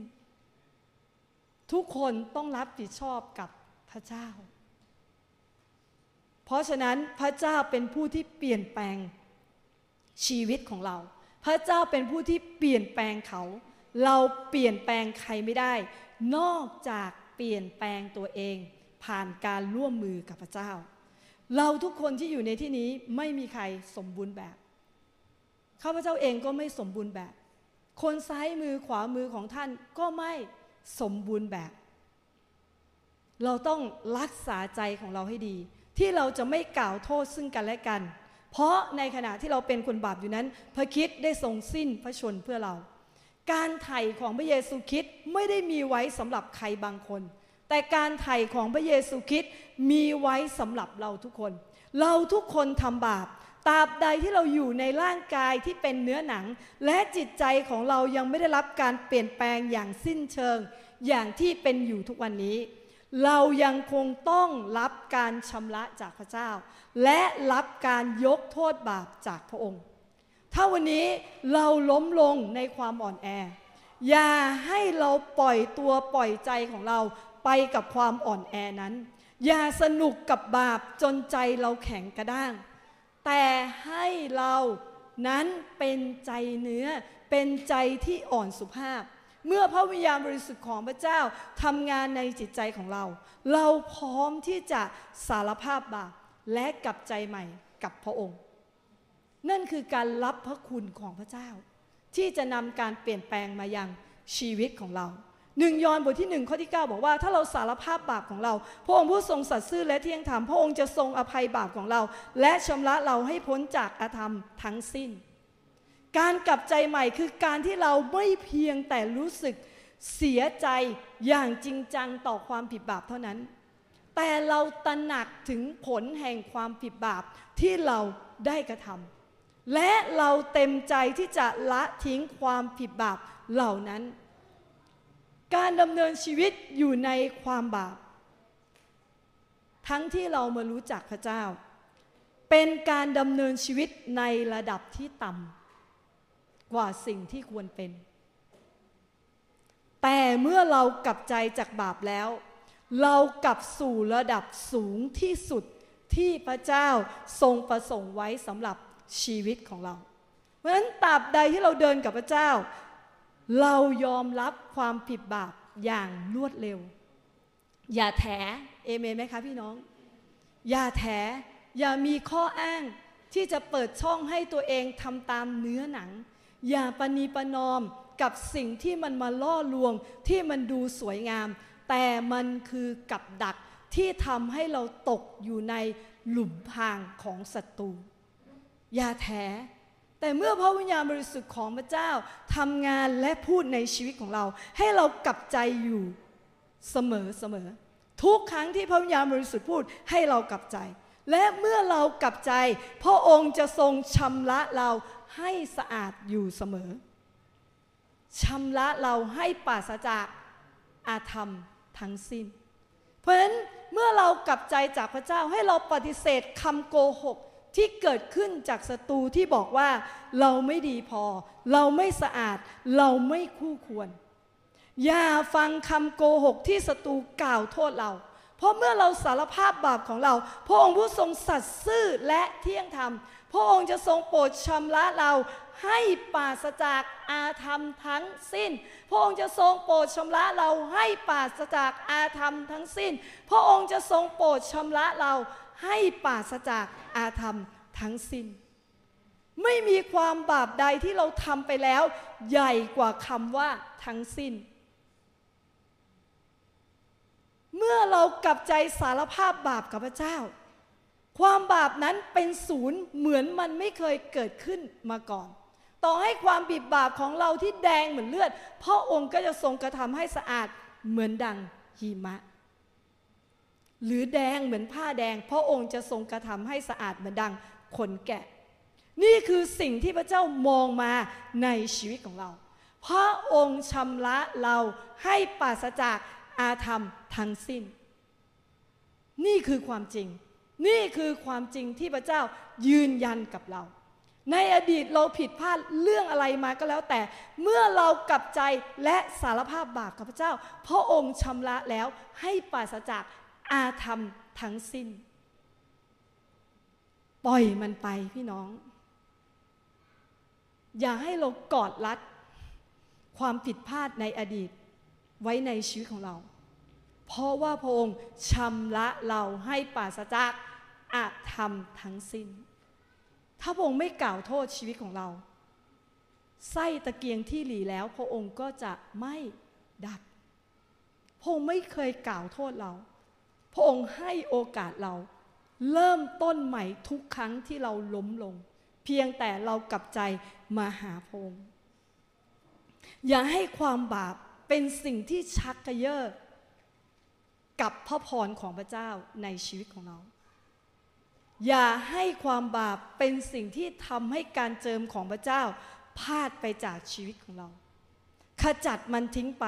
ทุกคนต้องรับผิดชอบกับพระเจ้า เพราะฉะนั้นพระเจ้าเป็นผู้ที่เปลี่ยนแปลงชีวิตของเรา พระเจ้าเป็นผู้ที่เปลี่ยนแปลงเขา เราเปลี่ยนแปลงใครไม่ได้ นอกจากเปลี่ยนแปลงตัวเอง ผ่านการร่วมมือกับพระเจ้า เราทุกคนที่อยู่ในที่นี้ไม่มีใครสมบูรณ์แบบข้าพเจ้าเองก็ไม่สมบูรณ์แบบ คนซ้ายมือขวามือของท่านก็ไม่ สมบูรณ์แบบ เราต้องรักษาใจของเราให้ดี ที่เราจะไม่กล่าวโทษซึ่งกันและกัน เพราะในขณะที่เราเป็นคนบาปอยู่นั้น พระคิดได้ทรงสิ้นพระชนเพื่อเรา การไถ่ของพระเยซูคริสต์ไม่ได้มีไว้สำหรับใครบางคน แต่การไถ่ของพระเยซูคริสต์มีไว้สำหรับเราทุกคน เราทุกคนทำบาป ตราบใดที่เราอยู่ในร่างกายที่เป็นเนื้อหนัง และจิตใจของเรายังไม่ได้รับการเปลี่ยนแปลงอย่างสิ้นเชิง อย่างที่เป็นอยู่ทุกวันนี้ เรายังคงต้องรับการชำระจากพระเจ้า และรับการยกโทษบาปจากพระองค์ ถ้าวันนี้เราล้มลงในความอ่อนแอ อย่าให้เราปล่อยตัวปล่อยใจของเราไปกับความอ่อนแอนั้น อย่าสนุกกับบาปจนใจเราแข็งกระด้าง แต่ให้เรานั้นเป็นใจเนื้อเป็นใจที่อ่อนสุภาพ เมื่อพระวิญญาณบริสุทธิ์ของพระเจ้าทำงานในจิตใจของเรา เราพร้อมที่จะสารภาพบาปและกลับใจใหม่กับพระองค์ นั่นคือการรับพระคุณของพระเจ้า ที่จะนำการเปลี่ยนแปลงมายังชีวิตของเรา หนึ่งยอห์นบทที่หนึ่งข้อที่ 9 บอกว่า ถ้าเราสารภาพบาปของเรา พระองค์ผู้ทรงสัตย์ซื่อและเที่ยงธรรมพระองค์จะทรงอภัยบาปของเรา และชำระเราให้พ้นจากอาธรรมทั้งสิ้น การกลับใจใหม่คือการที่เราไม่เพียงแต่รู้สึกเสียใจอย่างจริงจังต่อความผิดบาปเท่านั้น แต่เราตระหนักถึงผลแห่งความผิดบาปที่เราได้กระทำและเราเต็มใจที่จะละทิ้งความผิดบาปเหล่านั้น การดำเนินชีวิตอยู่ในความบาป ทั้งที่เรามารู้จักพระเจ้า เป็นการดำเนินชีวิตในระดับที่ต่ำกว่าสิ่งที่ควรเป็น แต่เมื่อเรากลับใจจากบาปแล้ว เรากลับสู่ระดับสูงที่สุดที่พระเจ้าทรงประสงค์ไว้สำหรับชีวิตของเรา เพราะฉะนั้นตราบใดที่เราเดินกับพระเจ้า เรายอมรับความผิดบาปอย่างรวดเร็ว อย่าแถเอเมนไหมคะพี่น้อง อย่าแถอย่ามีข้ออ้างที่จะเปิดช่องให้ตัวเองทำตามเนื้อหนัง อย่าปณีประนอมกับสิ่งที่มันมาล่อลวงที่มันดูสวยงาม แต่มันคือกับดักที่ทำให้เราตกอยู่ในหลุมพรางของศัตรูอย่าแถ แต่เมื่อพระวิญญาณบริสุทธิ์ของพระเจ้าทำงานและพูดในชีวิตของเรา ให้เรากลับใจอยู่เสมอเสมอทุกครั้งที่พระวิญญาณบริสุทธิ์พูดให้เรากลับใจ และเมื่อเรากลับใจ พระองค์จะทรงชำระเราให้สะอาดอยู่เสมอชำระเราให้ปราศจากอาธรรมทั้งสิ้น เพราะฉะนั้นเมื่อเรากลับใจจากพระเจ้าให้เราปฏิเสธคำโกหก ที่เกิดขึ้นจากศัตรูที่บอกว่าเราไม่ดีพอ เราไม่สะอาด เราไม่คู่ควร อย่าฟังคำโกหกที่ศัตรูกล่าวโทษเรา เพราะเมื่อเราสารภาพบาปของเรา พระองค์ผู้ทรงสัตย์ซื่อและเที่ยงธรรม พระองค์จะทรงโปรดชำระเราให้ปราศจากอาธรรมทั้งสิ้น พระองค์จะทรงโปรดชำระเราให้ปราศจากอาธรรมทั้งสิ้น พระองค์จะทรงโปรดชำระเรา ให้ปราศจากอาธรรมทั้งสิ้น ไม่มีความบาปใดที่เราทำไปแล้ว ใหญ่กว่าคำว่าทั้งสิ้น เมื่อเรากลับใจสารภาพบาปกับพระเจ้า ความบาปนั้นเป็นศูนย์เหมือนมันไม่เคยเกิดขึ้นมาก่อน ต่อให้ความบิดบาปของเราที่แดงเหมือนเลือดพระองค์ก็จะทรงกระทำให้สะอาดเหมือนดังหิมะ หรือแดงเหมือนผ้าแดง พระองค์จะทรงกระทำให้สะอาดเหมือนดังขนแกะ นี่คือสิ่งที่พระเจ้ามองมาในชีวิตของเรา พระองค์ชำระเราให้ปราศจากอาธรรมทั้งสิ้น นี่คือความจริง นี่คือความจริงที่พระเจ้ายืนยันกับเรา ในอดีตเราผิดพลาดเรื่องอะไรมาก็แล้วแต่ เมื่อเรากลับใจและสารภาพบาปกับพระเจ้า พระองค์ชำระแล้วให้ปราศจาก อาธรรมทั้งสิ้น ปล่อยมันไปพี่น้อง อย่าให้เรากอดรัด ความผิดพลาดในอดีตไว้ในชีวิตของเรา เพราะว่าพระองค์ชำระเราให้ปราศจากอาธรรมทั้งสิ้น ถ้าพระองค์ไม่กล่าวโทษชีวิตของเราไส้ตะเกียงที่หลีแล้ว พระองค์ก็จะไม่ดับ พระองค์ไม่เคยกล่าวโทษเรา พระองค์ให้โอกาสเรา เริ่มต้นใหม่ทุกครั้งที่เราล้มลง เพียงแต่เรากลับใจมาหาพระองค์อย่าให้ความบาปเป็นสิ่งที่ชักกระเยาะกับพระพรของพระเจ้าในชีวิตของเรา อย่าให้ความบาปเป็นสิ่งที่ทำให้การเจิมของพระเจ้าพลาดไปจากชีวิตของเรา ขจัดมันทิ้งไป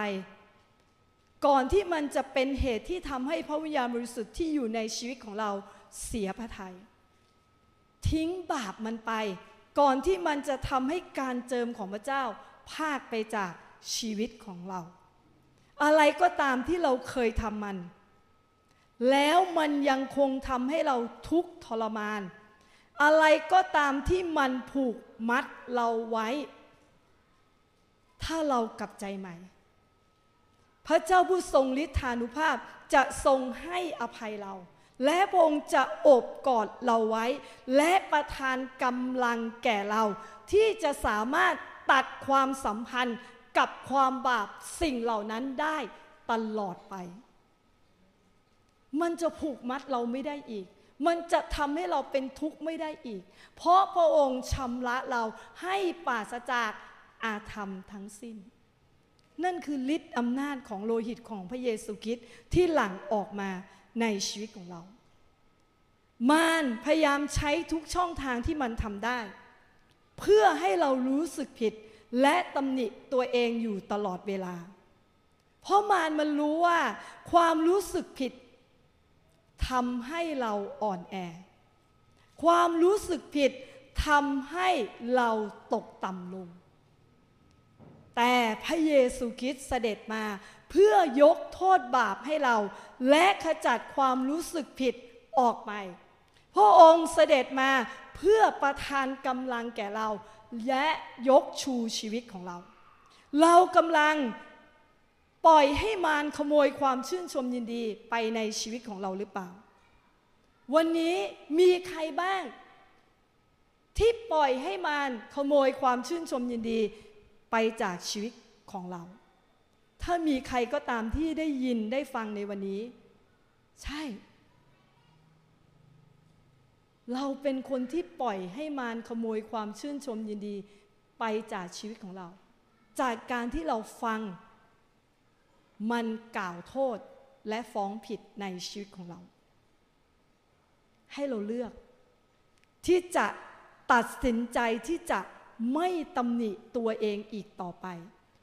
ก่อนที่มันจะเป็นเหตุที่ทำให้พระวิญญาณบริสุทธิ์ที่อยู่ในชีวิตของเราเสียพระทยัยทิ้งบาปมันไป ก่อนที่มันจะทำให้การเจิมของพระเจ้าพาดไปจากชีวิตของเรา อะไรก็ตามที่เราเคยทำมัน แล้วมันยังคงทำให้เราทุกข์ทรมาน อะไรก็ตามที่มันผูกมัดเราไว้ ถ้าเรากลับใจใหม่ พระเจ้าผู้ทรงฤทธานุภาพจะทรงให้อภัยเรา และพระองค์จะโอบกอดเราไว้ และประทานกำลังแก่เรา ที่จะสามารถตัดความสัมพันธ์กับความบาปสิ่งเหล่านั้นได้ตลอดไป มันจะผูกมัดเราไม่ได้อีก มันจะทำให้เราเป็นทุกข์ไม่ได้อีก เพราะพระองค์ชำระเราให้ปราศจากอาธรรมทั้งสิ้น นั่นคือฤทธิ์อำนาจของโลหิตของพระเยซูคริสต์ที่หลั่งออกมาในชีวิตของเรา มารพยายามใช้ทุกช่องทางที่มันทำได้ เพื่อให้เรารู้สึกผิดและตำหนิตัวเองอยู่ตลอดเวลา เพราะมารมันรู้ว่า ความรู้สึกผิดทำให้เราอ่อนแอ ความรู้สึกผิดทำให้เราตกต่ำลง แต่พระเยซูคริสต์เสด็จมา เพื่อยกโทษบาปให้เรา และขจัดความรู้สึกผิดออกไป พระองค์เสด็จมาเพื่อประทานกำลังแก่เรา และยกชูชีวิตของเรา เรากำลังปล่อยให้มารขโมยความชื่นชมยินดีไปในชีวิตของเราหรือเปล่า วันนี้มีใครบ้าง ที่ปล่อยให้มารขโมยความชื่นชมยินดี ไปจากชีวิตของเรา ถ้ามีใครก็ตามที่ได้ยินได้ฟังในวันนี้ ใช่ เราเป็นคนที่ปล่อยให้มารขโมยความชื่นชมยินดี ไปจากชีวิตของเรา จากการที่เราฟัง มันกล่าวโทษและฟ้องผิดในชีวิตของเรา ให้เราเลือก ที่จะตัดสินใจที่จะ ไม่ตำหนิตัวเองอีกต่อไป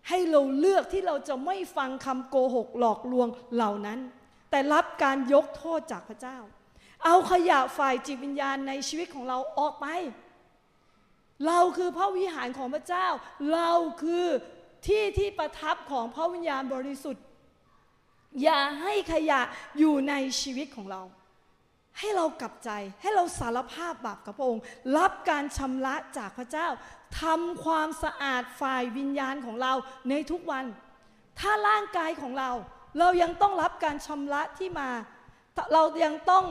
ให้เราเลือกที่เราจะไม่ฟังคำโกหกหลอกลวงเหล่านั้น แต่รับการยกโทษจากพระเจ้า เอาขยะฝ่ายจิตวิญญาณในชีวิตของเราออกไป เราคือพระวิหารของพระเจ้า เราคือที่ที่ประทับของพระวิญญาณบริสุทธิ์ อย่าให้ขยะอยู่ในชีวิตของเราให้เรากลับใจให้เราสารภาพบาปกับพระองค์ รับการชำระจากพระเจ้า ทำความสะอาดฝ่ายวิญญาณของเราในทุกวัน ถ้าร่างกายของเรา เรายังต้องรับการชำระที่มา เรายังต้อง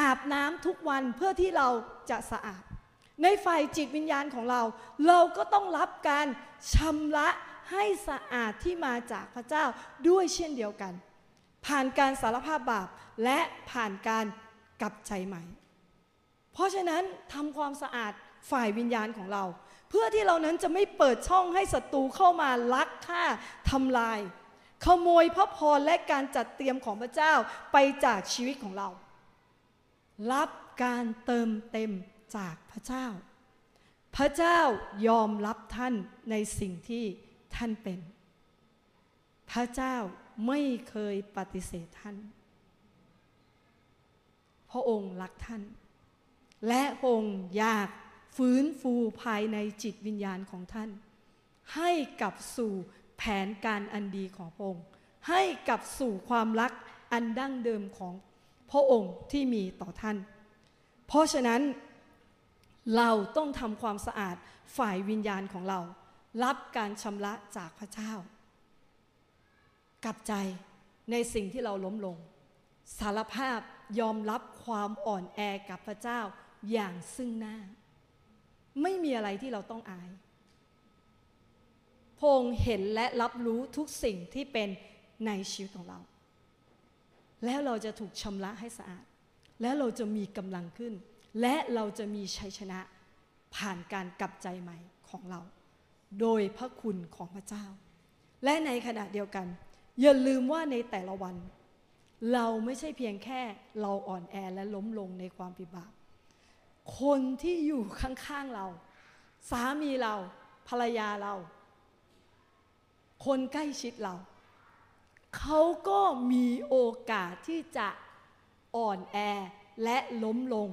อาบน้ำทุกวันเพื่อที่เราจะสะอาด ในฝ่ายจิตวิญญาณของเรา เราก็ต้องรับการชำระให้สะอาดที่มาจากพระเจ้าด้วยเช่นเดียวกัน ผ่านการสารภาพบาปและผ่านการกลับใจใหม่ เพราะฉะนั้นทำความสะอาดฝ่ายวิญญาณของเรา เพื่อที่เรานั้นจะไม่เปิดช่องให้ศัตรูเข้ามาลักฆ่าทำลาย ขโมยพระพรและการจัดเตรียมของพระเจ้าไปจากชีวิตของเรา รับการเติมเต็มจากพระเจ้า พระเจ้ายอมรับท่านในสิ่งที่ท่านเป็น พระเจ้าไม่เคยปฏิเสธท่าน พระองค์รักท่าน และพระองค์อยาก ฟื้นฟูภายในจิตวิญญาณของท่าน ให้กลับสู่แผนการอันดีของพระองค์ ให้กลับสู่ความรักอันดั้งเดิมของพระองค์ที่มีต่อท่าน เพราะฉะนั้นเราต้องทำความสะอาดฝ่ายวิญญาณของเรา รับการชำระจากพระเจ้า กลับใจในสิ่งที่เราล้มลง สารภาพยอมรับความอ่อนแอกับพระเจ้าอย่างซึ่งหน้า ไม่มีอะไรที่เราต้องอาย พงเห็นและรับรู้ทุกสิ่งที่เป็นในชีวิตของเรา แล้วเราจะถูกชำระให้สะอาด แล้วเราจะมีกำลังขึ้น และเราจะมีชัยชนะผ่านการกลับใจใหม่ของเรา โดยพระคุณของพระเจ้า และในขณะเดียวกัน อย่าลืมว่าในแต่ละวัน เราไม่ใช่เพียงแค่เราอ่อนแอและล้มลงในความผิดบาป คนที่อยู่ข้างๆเรา สามีเรา ภรรยาเรา คนใกล้ชิดเรา เขาก็มีโอกาสที่จะอ่อนแอและล้มลง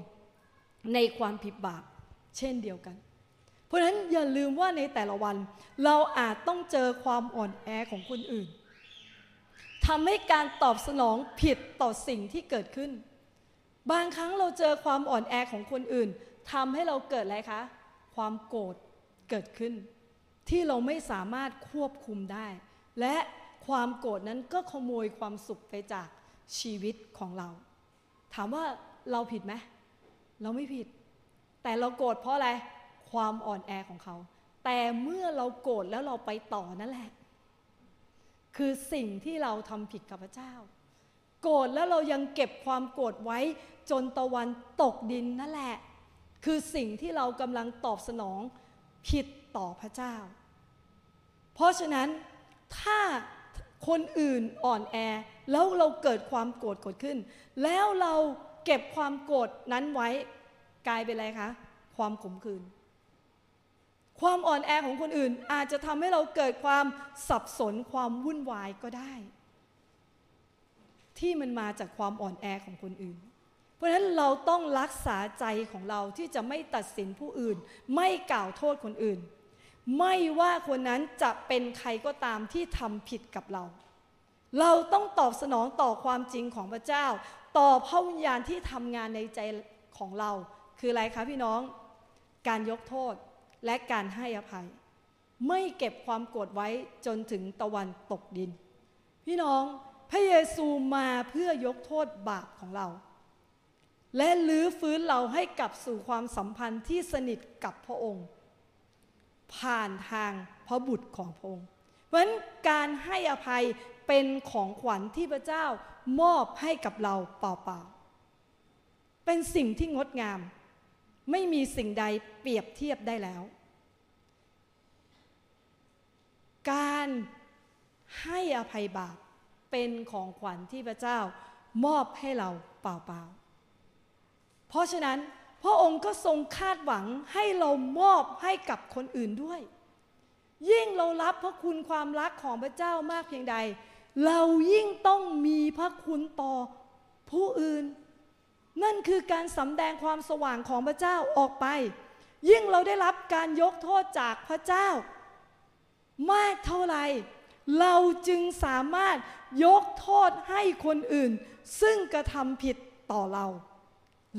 ในความผิดบาปเช่นเดียวกัน เพราะฉะนั้นอย่าลืมว่าในแต่ละวัน เราอาจต้องเจอความอ่อนแอของคนอื่นทำให้การตอบสนองผิดต่อสิ่งที่เกิดขึ้น บางครั้งเราเจอความอ่อนแอของคนอื่นทำให้เราเกิดอะไรคะ ความโกรธเกิดขึ้น ที่เราไม่สามารถควบคุมได้ และความโกรธนั้นก็ขโมยความสุขไปจากชีวิตของเรา ถามว่าเราผิดไหมเราไม่ผิด แต่เราโกรธเพราะอะไร ความอ่อนแอของเขา แต่เมื่อเราโกรธแล้วเราไปต่อนั่นแหละ คือสิ่งที่เราทำผิดกับพระเจ้า โกรธแล้วเรายังเก็บความโกรธไว้ จนตะวันตกดินนั่นแหละ คือสิ่งที่เรากำลังตอบสนองผิดต่อพระเจ้า เพราะฉะนั้นถ้าคนอื่นอ่อนแอ แล้วเราเกิดความโกรธกดขึ้น แล้วเราเก็บความโกรธนั้นไว้กลายเป็นอะไรคะ ความขมขื่นความอ่อนแอของคนอื่นอาจจะทำให้เราเกิดความสับสนความวุ่นวายก็ได้ ที่มันมาจากความอ่อนแอของคนอื่น เพราะฉะนั้นเราต้องรักษาใจของเราที่จะไม่ตัดสินผู้อื่น ไม่กล่าวโทษคนอื่น ไม่ว่าคนนั้นจะเป็นใครก็ตามที่ทำผิดกับเรา เราต้องตอบสนองต่อความจริงของพระเจ้า ต่อพระวิญญาณที่ทำงานในใจของเรา คืออะไรคะพี่น้อง การยกโทษและการให้อภัย ไม่เก็บความโกรธไว้จนถึงตะวันตกดิน พี่น้องพระเยซูมาเพื่อยกโทษบาปของเรา และลื้อฟื้นเราให้กลับสู่ความสัมพันธ์ที่สนิทกับพระองค์ ผ่านทางพระบุตรของพระองค์ เพราะฉะนั้นการให้อภัยเป็นของขวัญที่พระเจ้ามอบให้กับเราเปล่าๆ เป็นสิ่งที่งดงาม ไม่มีสิ่งใดเปรียบเทียบได้แล้ว การให้อภัยบาปเป็นของขวัญที่พระเจ้ามอบให้เราเปล่าๆ เพราะฉะนั้นพระองค์ก็ทรงคาดหวังให้เรามอบให้กับคนอื่นด้วย ยิ่งเรารับพระคุณความรักของพระเจ้ามากเพียงใด เรายิ่งต้องมีพระคุณต่อผู้อื่น นั่นคือการสำแดงความสว่างของพระเจ้าออกไป ยิ่งเราได้รับการยกโทษจากพระเจ้า มากเท่าไหร่เราจึงสามารถยกโทษให้คนอื่น ซึ่งกระทำผิดต่อเรา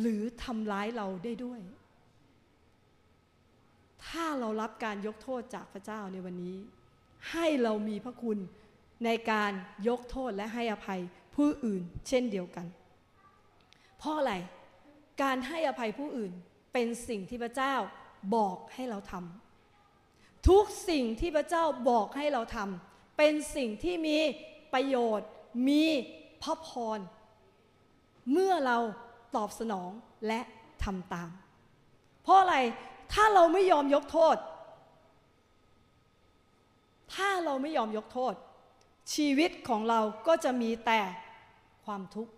หรือทำร้ายเราได้ด้วย ถ้าเรารับการยกโทษจากพระเจ้าในวันนี้ ให้เรามีพระคุณในการยกโทษและให้อภัยผู้อื่นเช่นเดียวกัน เพราะอะไร การให้อภัยผู้อื่นเป็นสิ่งที่พระเจ้าบอกให้เราทำทุกสิ่งที่พระเจ้าบอกให้เราทำเป็นสิ่งที่มีประโยชน์ มีพระพร เมื่อเรา ตอบสนองและทำตาม เพราะอะไรถ้าเราไม่ยอมยกโทษ ถ้าเราไม่ยอมยกโทษ ชีวิตของเราก็จะมีแต่ความทุกข์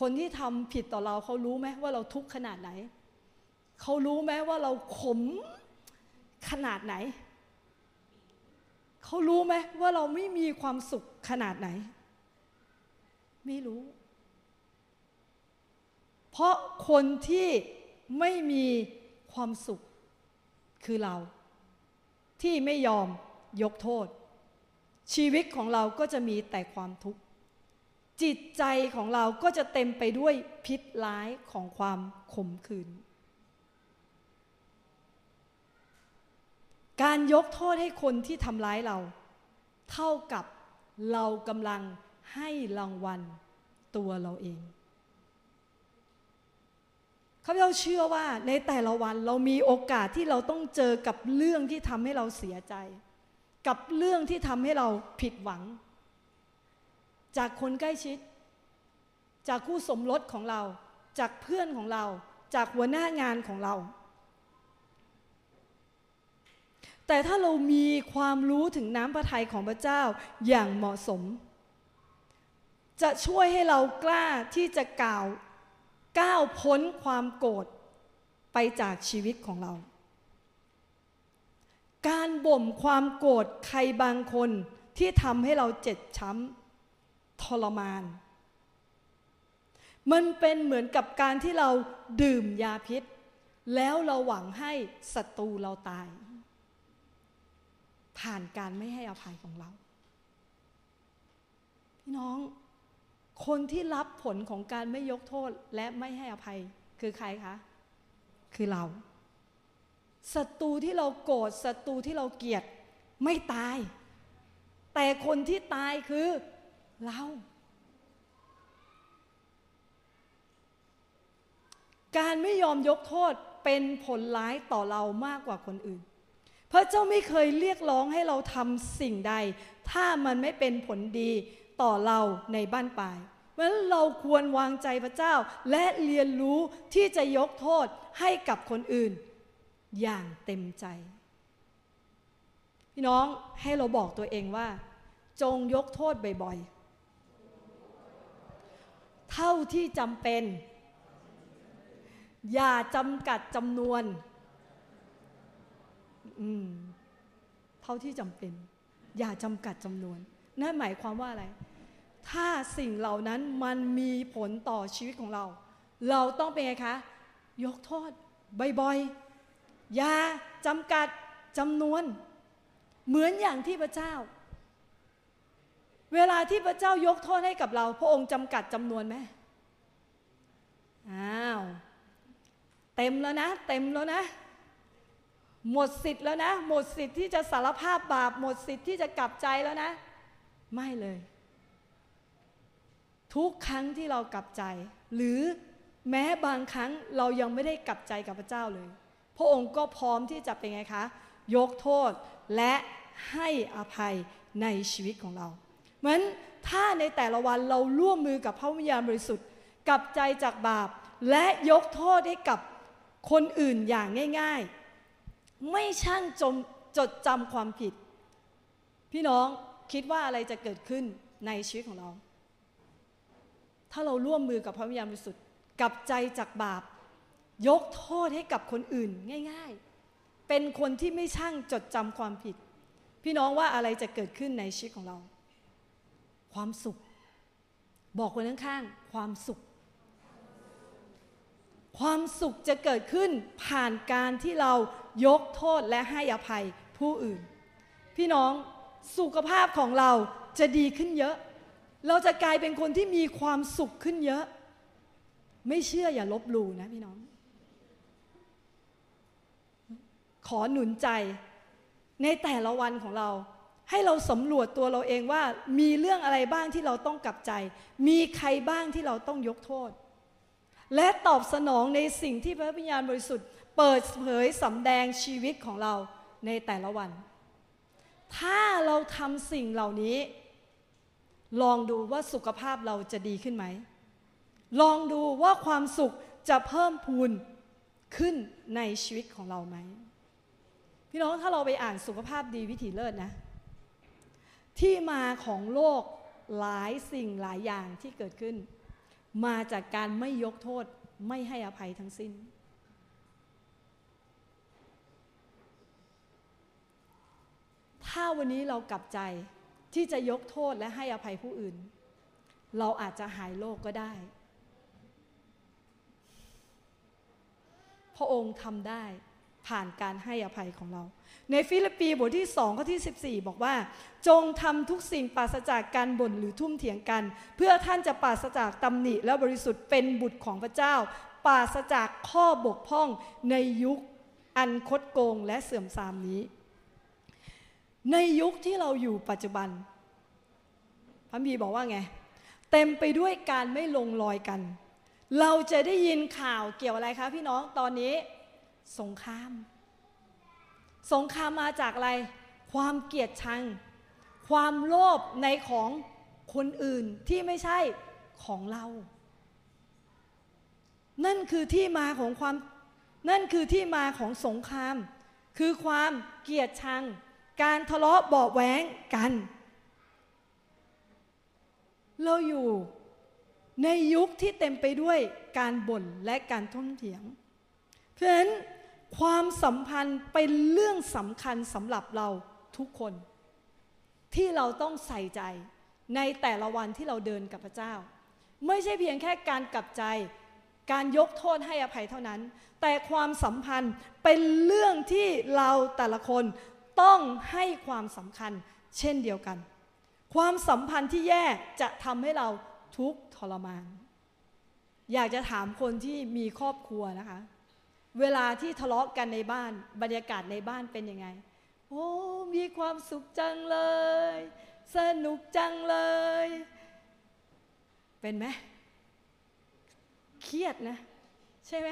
คนที่ทำผิดต่อเราเขารู้ไหมว่าเราทุกข์ขนาดไหน เขารู้ไหมว่าเราขมขนาดไหน เขารู้ไหมว่าเราไม่มีความสุขขนาดไหน ไม่รู้ เพราะคนที่ไม่มีความสุขคือเรา ที่ไม่ยอมยกโทษ ชีวิตของเราก็จะมีแต่ความทุกข์ จิตใจของเราก็จะเต็มไปด้วยพิษร้ายของความขมขื่นการยกโทษให้คนที่ทำร้ายเรา เท่ากับเรากำลังให้รางวัลตัวเราเอง ข้าพเจ้าเชื่อว่าในแต่ละวันเรามีโอกาสที่เราต้องเจอกับเรื่องที่ทำให้เราเสียใจ กับเรื่องที่ทำให้เราผิดหวัง จากคนใกล้ชิด จากคู่สมรสของเรา จากเพื่อนของเรา จากหัวหน้างานของเรา แต่ถ้าเรามีความรู้ถึงน้ำพระทัยของพระเจ้าอย่างเหมาะสม จะช่วยให้เรากล้าที่จะกล่าว ก้าวพ้นความโกรธไปจากชีวิตของเรา การบ่มความโกรธใครบางคนที่ทำให้เราเจ็บช้ำทรมาน มันเป็นเหมือนกับการที่เราดื่มยาพิษ แล้วเราหวังให้ศัตรูเราตาย ผ่านการไม่ให้อภัยของเรา พี่น้อง คนที่รับผลของการไม่ยกโทษและไม่ให้อภัยคือใครคะ คือเราศัตรูที่เราโกรธศัตรูที่เราเกลียดไม่ตาย แต่คนที่ตายคือเรา การไม่ยอมยกโทษเป็นผลร้ายต่อเรามากกว่าคนอื่น พระเจ้าไม่เคยเรียกร้องให้เราทำสิ่งใด ถ้ามันไม่เป็นผลดี ต่อเราในบ้านปลายเพราะฉะนั้นเราควรวางใจพระเจ้า และเรียนรู้ที่จะยกโทษให้กับคนอื่น อย่างเต็มใจ พี่น้องให้เราบอกตัวเองว่า จงยกโทษบ่อยๆ เท่าที่จำเป็น อย่าจำกัดจำนวนอืมเท่าที่จำเป็น อย่าจำกัดจำนวนนั่นหมายความว่าอะไร ถ้าสิ่งเหล่านั้นมันมีผลต่อชีวิตของเรา เราต้องเป็นไงคะ ยกโทษบ่อยๆ อย่าจำกัดจำนวน เหมือนอย่างที่พระเจ้า เวลาที่พระเจ้ายกโทษให้กับเรา พระองค์จำกัดจำนวนไหมอ้าวเต็มแล้วนะ เต็มแล้วนะ หมดสิทธิ์แล้วนะ หมดสิทธิ์ที่จะสารภาพบาป หมดสิทธิ์ที่จะกลับใจแล้วนะ ไม่เลย ทุกครั้งที่เรากลับใจ หรือแม้บางครั้งเรายังไม่ได้กลับใจกับพระเจ้าเลย พระองค์ก็พร้อมที่จะเป็นไงคะ ยกโทษและให้อภัยในชีวิตของเราเหมือนถ้าในแต่ละวันเราร่วมมือกับพระวิญญาณบริสุทธิ์กลับใจจากบาป และยกโทษให้กับคนอื่นอย่างง่าย ๆ ไม่ช่างจมจดจำความผิด พี่น้องคิดว่าอะไรจะเกิดขึ้นในชีวิตของเรา ถ้าเราร่วมมือกับพระวิญญาณบริสุทธิ์กับใจจากบาป ยกโทษให้กับคนอื่นง่าย ๆ เป็นคนที่ไม่ช่างจดจำความผิด พี่น้องว่าอะไรจะเกิดขึ้นในชีวิตของเรา ความสุข บอกคนข้างๆความสุข ความสุขจะเกิดขึ้นผ่านการที่เรายกโทษและให้อภัยผู้อื่น พี่น้องสุขภาพของเราจะดีขึ้นเยอะ เราจะกลายเป็นคนที่มีความสุขขึ้นเยอะ ไม่เชื่ออย่าลบหลู่นะพี่น้อง ขอหนุนใจในแต่ละวันของเรา ให้เราสำรวจตัวเราเองว่า มีเรื่องอะไรบ้างที่เราต้องกลับใจ มีใครบ้างที่เราต้องยกโทษ และตอบสนองในสิ่งที่พระวิญญาณบริสุทธิ์ เปิดเผยสำแดงชีวิตของเราในแต่ละวัน ถ้าเราทำสิ่งเหล่านี้ ลองดูว่าสุขภาพเราจะดีขึ้นไหม ลองดูว่าความสุขจะเพิ่มพูนขึ้นในชีวิตของเราไหม พี่น้องถ้าเราไปอ่านสุขภาพดีวิถีเลิศนะ ที่มาของโลกหลายสิ่งหลายอย่างที่เกิดขึ้น มาจากการไม่ยกโทษไม่ให้อภัยทั้งสิ้น ถ้าวันนี้เรากลับใจ ที่จะยกโทษและให้อภัยผู้อื่น เราอาจจะหายโลกก็ได้ พระองค์ทำได้ผ่านการให้อภัยของเรา ในฟิลิปปีบทที่2ข้อที่ 14 บอกว่า จงทำทุกสิ่งปราศจากการบ่นหรือทุ่มเถียงกัน เพื่อท่านจะปราศจากตำหนิและบริสุทธิ์เป็นบุตรของพระเจ้า ปราศจากข้อบกพร่องในยุคอันคดโกงและเสื่อมทรามนี้ ในยุคที่เราอยู่ปัจจุบัน พระบีบอกว่าไง เต็มไปด้วยการไม่ลงรอยกัน เราจะได้ยินข่าวเกี่ยวอะไรคะพี่น้องตอนนี้ สงคราม สงครามมาจากอะไร ความเกลียดชัง ความโลภในของคนอื่นที่ไม่ใช่ของเรา นั่นคือที่มาของความ นั่นคือที่มาของสงคราม คือความเกลียดชัง การทะเลาะเบาแหวงกัน เราอยู่ในยุคที่เต็มไปด้วยการบ่นและการทุ่มเถียง เพราะฉะนั้นความสัมพันธ์เป็นเรื่องสำคัญสำหรับเราทุกคน ที่เราต้องใส่ใจในแต่ละวันที่เราเดินกับพระเจ้า ไม่ใช่เพียงแค่การกลับใจ การยกโทษให้อภัยเท่านั้น แต่ความสัมพันธ์เป็นเรื่องที่เราแต่ละคน ต้องให้ความสำคัญเช่นเดียวกัน ความสัมพันธ์ที่แย่จะทำให้เราทุกข์ทรมาน อยากจะถามคนที่มีครอบครัวนะคะ เวลาที่ทะเลาะกันในบ้านบรรยากาศในบ้านเป็นยังไง โอ้ มีความสุขจังเลย สนุกจังเลย เป็นไหมเครียดนะ ใช่ไหม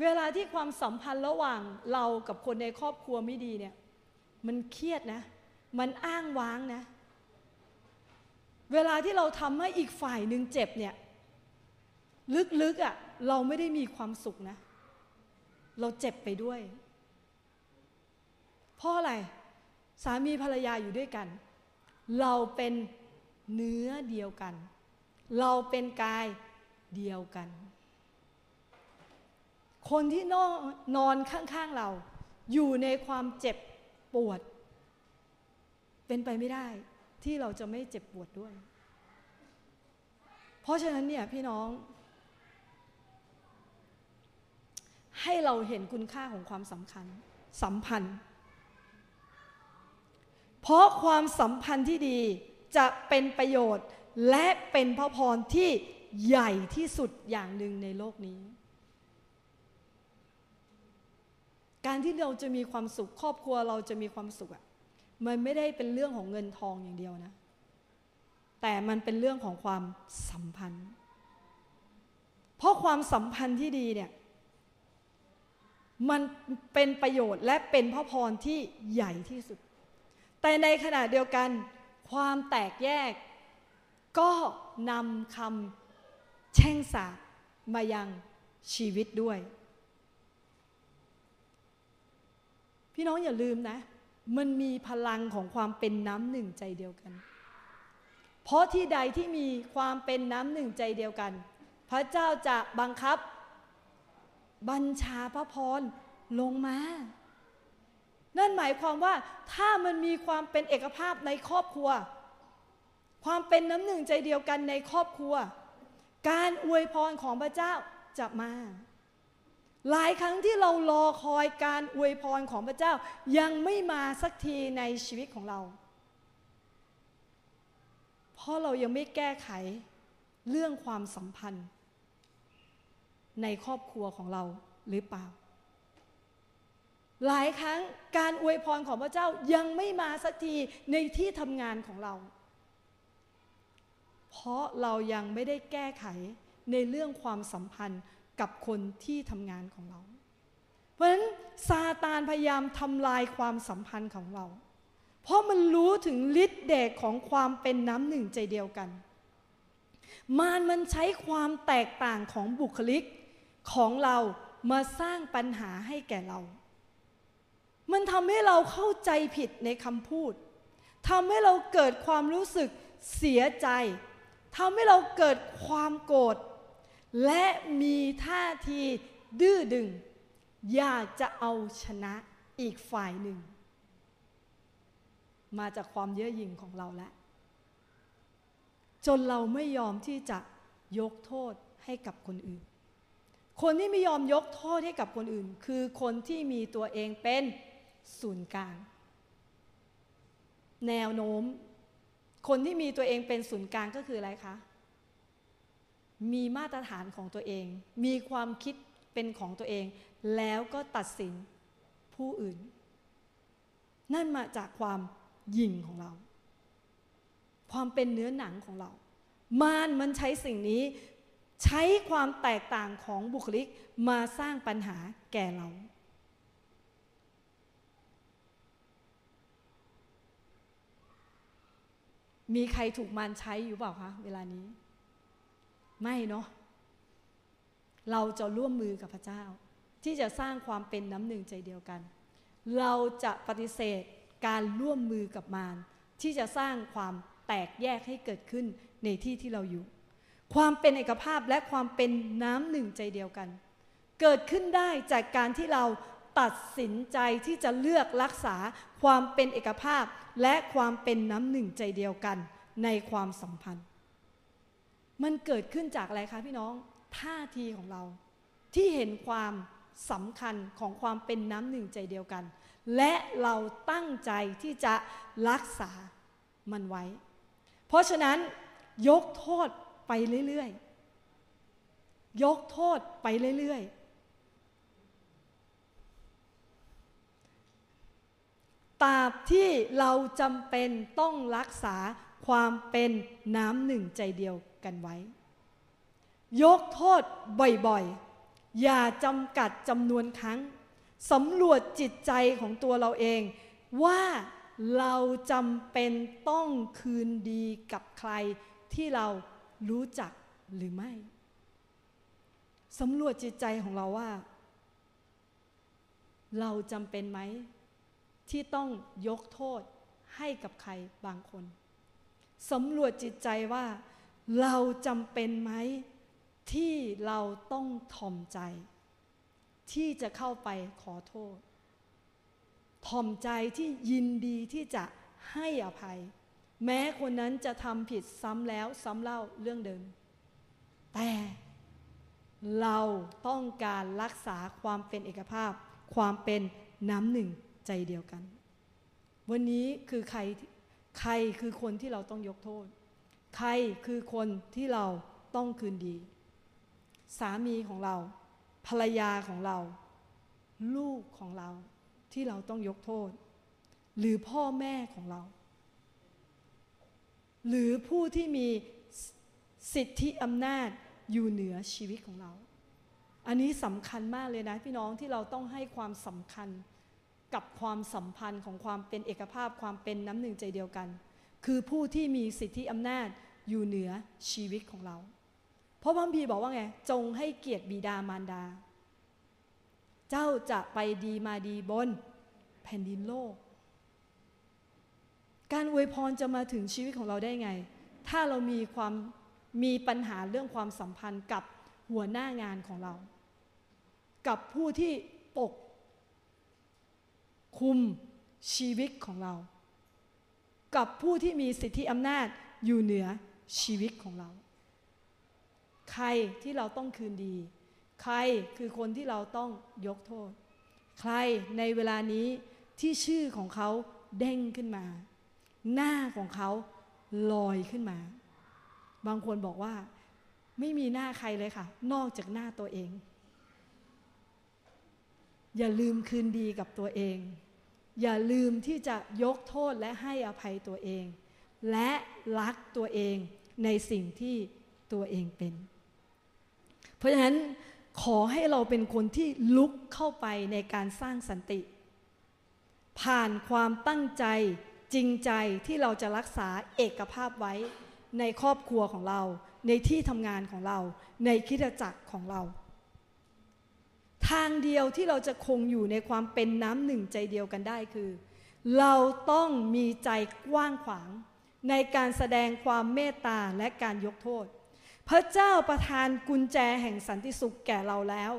เวลาที่ความสัมพันธ์ระหว่างเรากับคนในครอบครัวไม่ดีเนี่ย มันเครียดนะ มันอ้างว้างนะ เวลาที่เราทำให้อีกฝ่ายหนึ่งเจ็บเนี่ย ลึกๆอะ่ะเราไม่ได้มีความสุขนะ เราเจ็บไปด้วย เพราะอะไร สามีภรรยาอยู่ด้วยกัน เราเป็นเนื้อเดียวกัน เราเป็นกายเดียวกัน คนที่นอนนอนข้างๆเรา อยู่ในความเจ็บ ปวด เป็นไปไม่ได้ที่เราจะไม่เจ็บปวดด้วย เพราะฉะนั้นเนี่ยพี่น้อง ให้เราเห็นคุณค่าของความสำคัญสัมพันธ์ เพราะความสัมพันธ์ที่ดีจะเป็นประโยชน์และเป็นพระพรที่ใหญ่ที่สุดอย่างหนึ่งในโลกนี้ การที่เราจะมีความสุข ครอบครัวเราจะมีความสุขอะมันไม่ได้เป็นเรื่องของเงินทองอย่างเดียวนะ แต่มันเป็นเรื่องของความสัมพันธ์ เพราะความสัมพันธ์ที่ดีเนี่ยมันเป็นประโยชน์และเป็นพระพรที่ใหญ่ที่สุด แต่ในขณะเดียวกัน ความแตกแยก ก็นำคำแช่งสาบมายังชีวิตด้วย พี่น้องอย่าลืมนะ มันมีพลังของความเป็นน้ำหนึ่งใจเดียวกัน เพราะที่ใดที่มีความเป็นน้ำหนึ่งใจเดียวกัน พระเจ้าจะบังคับ บัญชาพระพรลงมา นั่นหมายความว่าถ้ามันมีความเป็นเอกภาพในครอบครัว ความเป็นน้ำหนึ่งใจเดียวกันในครอบครัว การอวยพรของพระเจ้าจะมา หลายครั้งที่เรารอคอยการอวยพรของพระเจ้ายังไม่มาสักทีในชีวิตของเรา เพราะเรายังไม่แก้ไขเรื่องความสัมพันธ์ ในครอบครัวของเราหรือเปล่า หลายครั้งการอวยพรของพระเจ้ายังไม่มาสักทีในที่ทำงานของเรา เพราะเรายังไม่ได้แก้ไขในเรื่องความสัมพันธ์ กับคนที่ทำงานของเรา เพราะฉะนั้นซาตานพยายามทำลายความสัมพันธ์ของเรา เพราะมันรู้ถึงฤทธิ์เดชของความเป็นน้ำหนึ่งใจเดียวกัน มารมันใช้ความแตกต่างของบุคลิกของเรามาสร้างปัญหาให้แก่เรา มันทำให้เราเข้าใจผิดในคำพูดทำให้เราเกิดความรู้สึกเสียใจทำให้เราเกิดความโกรธ และมีท่าทีดื้อดึง อยากจะเอาชนะอีกฝ่ายหนึ่ง มาจากความเย่อหยิ่งของเราแล้วจนเราไม่ยอมที่จะยกโทษให้กับคนอื่น คนที่ไม่ยอมยกโทษให้กับคนอื่น คือคนที่มีตัวเองเป็นศูนย์กลาง แนวโน้ม คนที่มีตัวเองเป็นศูนย์กลางก็คืออะไรคะ มีมาตรฐานของตัวเอง มีความคิดเป็นของตัวเอง แล้วก็ตัดสินผู้อื่น นั่นมาจากความหยิ่งของเรา ความเป็นเนื้อหนังของเรา มารมันใช้สิ่งนี้ ใช้ความแตกต่างของบุคลิกมาสร้างปัญหาแก่เรามีใครถูกมารใช้อยู่เปล่าคะเวลานี้ ไม่เนาะเราจะร่วมมือกับพระเจ้า ที่จะสร้างความเป็นน้ำหนึ่งใจเดียวกัน เราจะปฏิเสธการร่วมมือกับมารที่จะสร้างความแตกแยกให้เกิดขึ้นในที่ที่เราอยู่ ความเป็นเอกภาพและความเป็นน้ำหนึ่งใจเดียวกัน เกิดขึ้นได้จากการที่เราตัดสินใจที่จะเลือกรักษาความเป็นเอกภาพและความเป็นน้ำหนึ่งใจเดียวกันในความสัมพันธ์ มันเกิดขึ้นจากอะไรคะพี่น้องท่าทีของเรา ที่เห็นความสำคัญของความเป็นน้ำหนึ่งใจเดียวกัน และเราตั้งใจที่จะรักษามันไว้ เพราะฉะนั้นยกโทษไปเรื่อยๆ ยกโทษไปเรื่อยๆ ตราบที่เราจำเป็นต้องรักษาความเป็นน้ำหนึ่งใจเดียว กันไว้ ยกโทษบ่อยๆ อย่าจำกัดจำนวนครั้งสำรวจจิตใจของตัวเราเอง ว่าเราจำเป็นต้องคืนดีกับใครที่เรารู้จักหรือไม่สำรวจจิตใจของเราว่า เราจำเป็นไหม ที่ต้องยกโทษให้กับใครบางคนสำรวจจิตใจว่า เราจำเป็นไหมที่เราต้องทอมใจ ที่จะเข้าไปขอโทษทอมใจที่ยินดีที่จะให้อภัย แม้คนนั้นจะทำผิดซ้ำแล้วซ้ำเล่าเรื่องเดิม แต่เราต้องการรักษาความเป็นเอกภาพ ความเป็นน้ำหนึ่งใจเดียวกัน วันนี้คือใครใครคือคนที่เราต้องยกโทษ ใครคือคนที่เราต้องคืนดี สามีของเรา ภรรยาของเรา ลูกของเราที่เราต้องยกโทษ หรือพ่อแม่ของเรา หรือผู้ที่มีสิทธิอำนาจอยู่เหนือชีวิตของเรา อันนี้สำคัญมากเลยนะพี่น้องที่เราต้องให้ความสำคัญกับความสัมพันธ์ของความเป็นเอกภาพความเป็นน้ำหนึ่งใจเดียวกัน คือผู้ที่มีสิทธิอำนาจอยู่เหนือชีวิตของเรา เพราะพระพีบอกว่าไง จงให้เกียรติบิดามารดา เจ้าจะไปดีมาดีบนแผ่นดินโลก การอวยพรจะมาถึงชีวิตของเราได้ไง ถ้าเรามีความมีปัญหาเรื่องความสัมพันธ์กับหัวหน้างานของเรา กับผู้ที่ปก คุมชีวิตของเรา กับผู้ที่มีสิทธิอำนาจอยู่เหนือชีวิตของเรา ใครที่เราต้องคืนดี ใครคือคนที่เราต้องยกโทษ ใครในเวลานี้ที่ชื่อของเขาเด้งขึ้นมา หน้าของเขาลอยขึ้นมา บางคนบอกว่า ไม่มีหน้าใครเลยค่ะ นอกจากหน้าตัวเอง อย่าลืมคืนดีกับตัวเอง อย่าลืมที่จะยกโทษและให้อภัยตัวเอง และรักตัวเองในสิ่งที่ตัวเองเป็น เพราะฉะนั้นขอให้เราเป็นคนที่ลุกเข้าไปในการสร้างสันติ ผ่านความตั้งใจจริงใจที่เราจะรักษาเอกภาพไว้ในครอบครัวของเรา ในที่ทำงานของเรา ในคิดจักรของเรา ทางเดียวที่เราจะคงอยู่ในความเป็นน้ำหนึ่งใจเดียวกันได้คือ เราต้องมีใจกว้างขวาง ในการแสดงความเมตตาและการยกโทษ พระเจ้าประทานกุญแจแห่งสันติสุขแก่เราแล้ว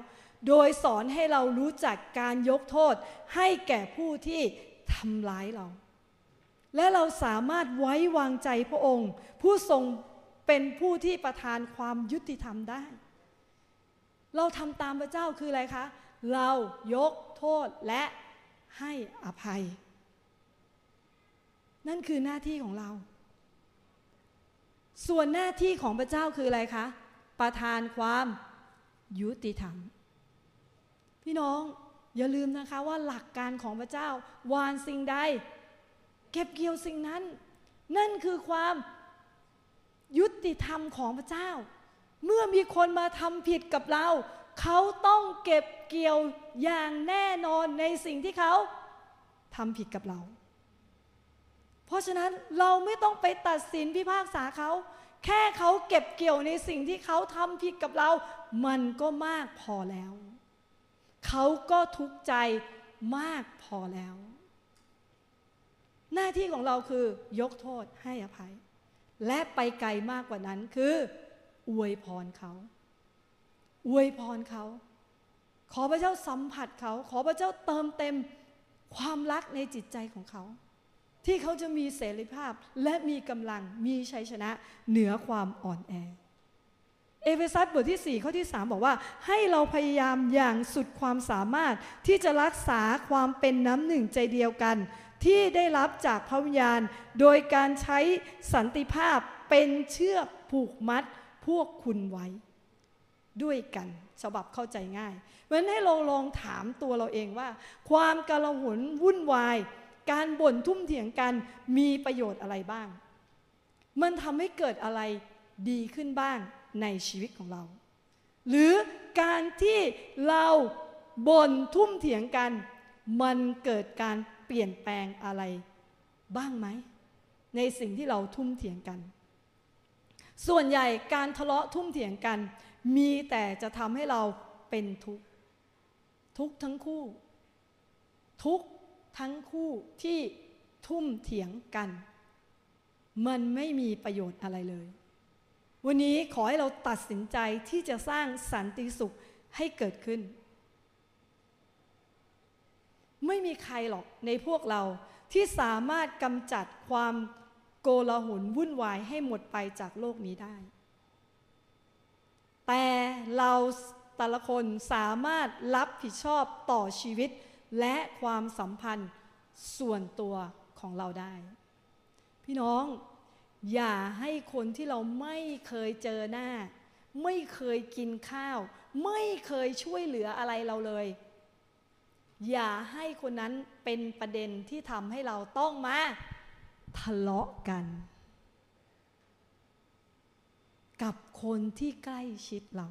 โดยสอนให้เรารู้จักการยกโทษ ให้แก่ผู้ที่ทำร้ายเรา และเราสามารถไว้วางใจพระองค์ ผู้ทรงเป็นผู้ที่ประทานความยุติธรรมได้ เราทำตามพระเจ้าคืออะไรคะ เรายกโทษและให้อภัย นั่นคือหน้าที่ของเรา ส่วนหน้าที่ของพระเจ้าคืออะไรคะ ประทานความยุติธรรม พี่น้องอย่าลืมนะคะว่าหลักการของพระเจ้าวานสิ่งใด เก็บเกี่ยวสิ่งนั้น นั่นคือความยุติธรรมของพระเจ้า เมื่อมีคนมาทำผิดกับเรา เขาต้องเก็บเกี่ยวอย่างแน่นอนในสิ่งที่เขาทำผิดกับเรา เพราะฉะนั้นเราไม่ต้องไปตัดสินพิพากษาเขา แค่เขาเก็บเกี่ยวในสิ่งที่เขาทำผิดกับเรา มันก็มากพอแล้ว เขาก็ทุกข์ใจมากพอแล้ว หน้าที่ของเราคือยกโทษให้อภัย และไปไกลมากกว่านั้นคือ อวยพรเขา อวยพรเขา ขอพระเจ้าสัมผัสเขา ขอพระเจ้าเติมเต็มความรักในจิตใจของเขา ที่เขาจะมีเสรีภาพและมีกำลังมีชัยชนะเหนือความอ่อนแอ เอเฟซัสบทที่ 4 ข้อที่ 3 บอกว่า ให้เราพยายามอย่างสุดความสามารถที่จะรักษาความเป็นน้ำหนึ่งใจเดียวกัน ที่ได้รับจากพระวิญญาณ โดยการใช้สันติภาพเป็นเชือกผูกมัด วกคุณไว้ด้วยกันฉบับเข้าใจง่าย เพราะนั้นให้เราลองถามตัวเราเองว่า ความกระหุนวุ่นวาย การบ่นทุ่มเถียงกันมีประโยชน์อะไรบ้าง มันทำให้เกิดอะไรดีขึ้นบ้างในชีวิตของเรา หรือการที่เราบ่นทุ่มเถียงกัน มันเกิดการเปลี่ยนแปลงอะไรบ้างไหม ในสิ่งที่เราทุ่มเถียงกัน ส่วนใหญ่การทะเลาะทุ่มเถียงกัน มีแต่จะทำให้เราเป็นทุกข์ทุกทั้งคู่ ทุกทั้งคู่ที่ทุ่มเถียงกัน มันไม่มีประโยชน์อะไรเลย วันนี้ขอให้เราตัดสินใจที่จะสร้างสันติสุขให้เกิดขึ้น ไม่มีใครหรอกในพวกเราที่สามารถกำจัดความ โกลาหลวุ่นวายให้หมดไปจากโลกนี้ได้ แต่เราแต่ละคนสามารถรับผิดชอบต่อชีวิตและความสัมพันธ์ส่วนตัวของเราได้ พี่น้องอย่าให้คนที่เราไม่เคยเจอหน้า ไม่เคยกินข้าว ไม่เคยช่วยเหลืออะไรเราเลย อย่าให้คนนั้นเป็นประเด็นที่ทำให้เราต้องมา ทะเลาะกัน กับคนที่ใกล้ชิดเรา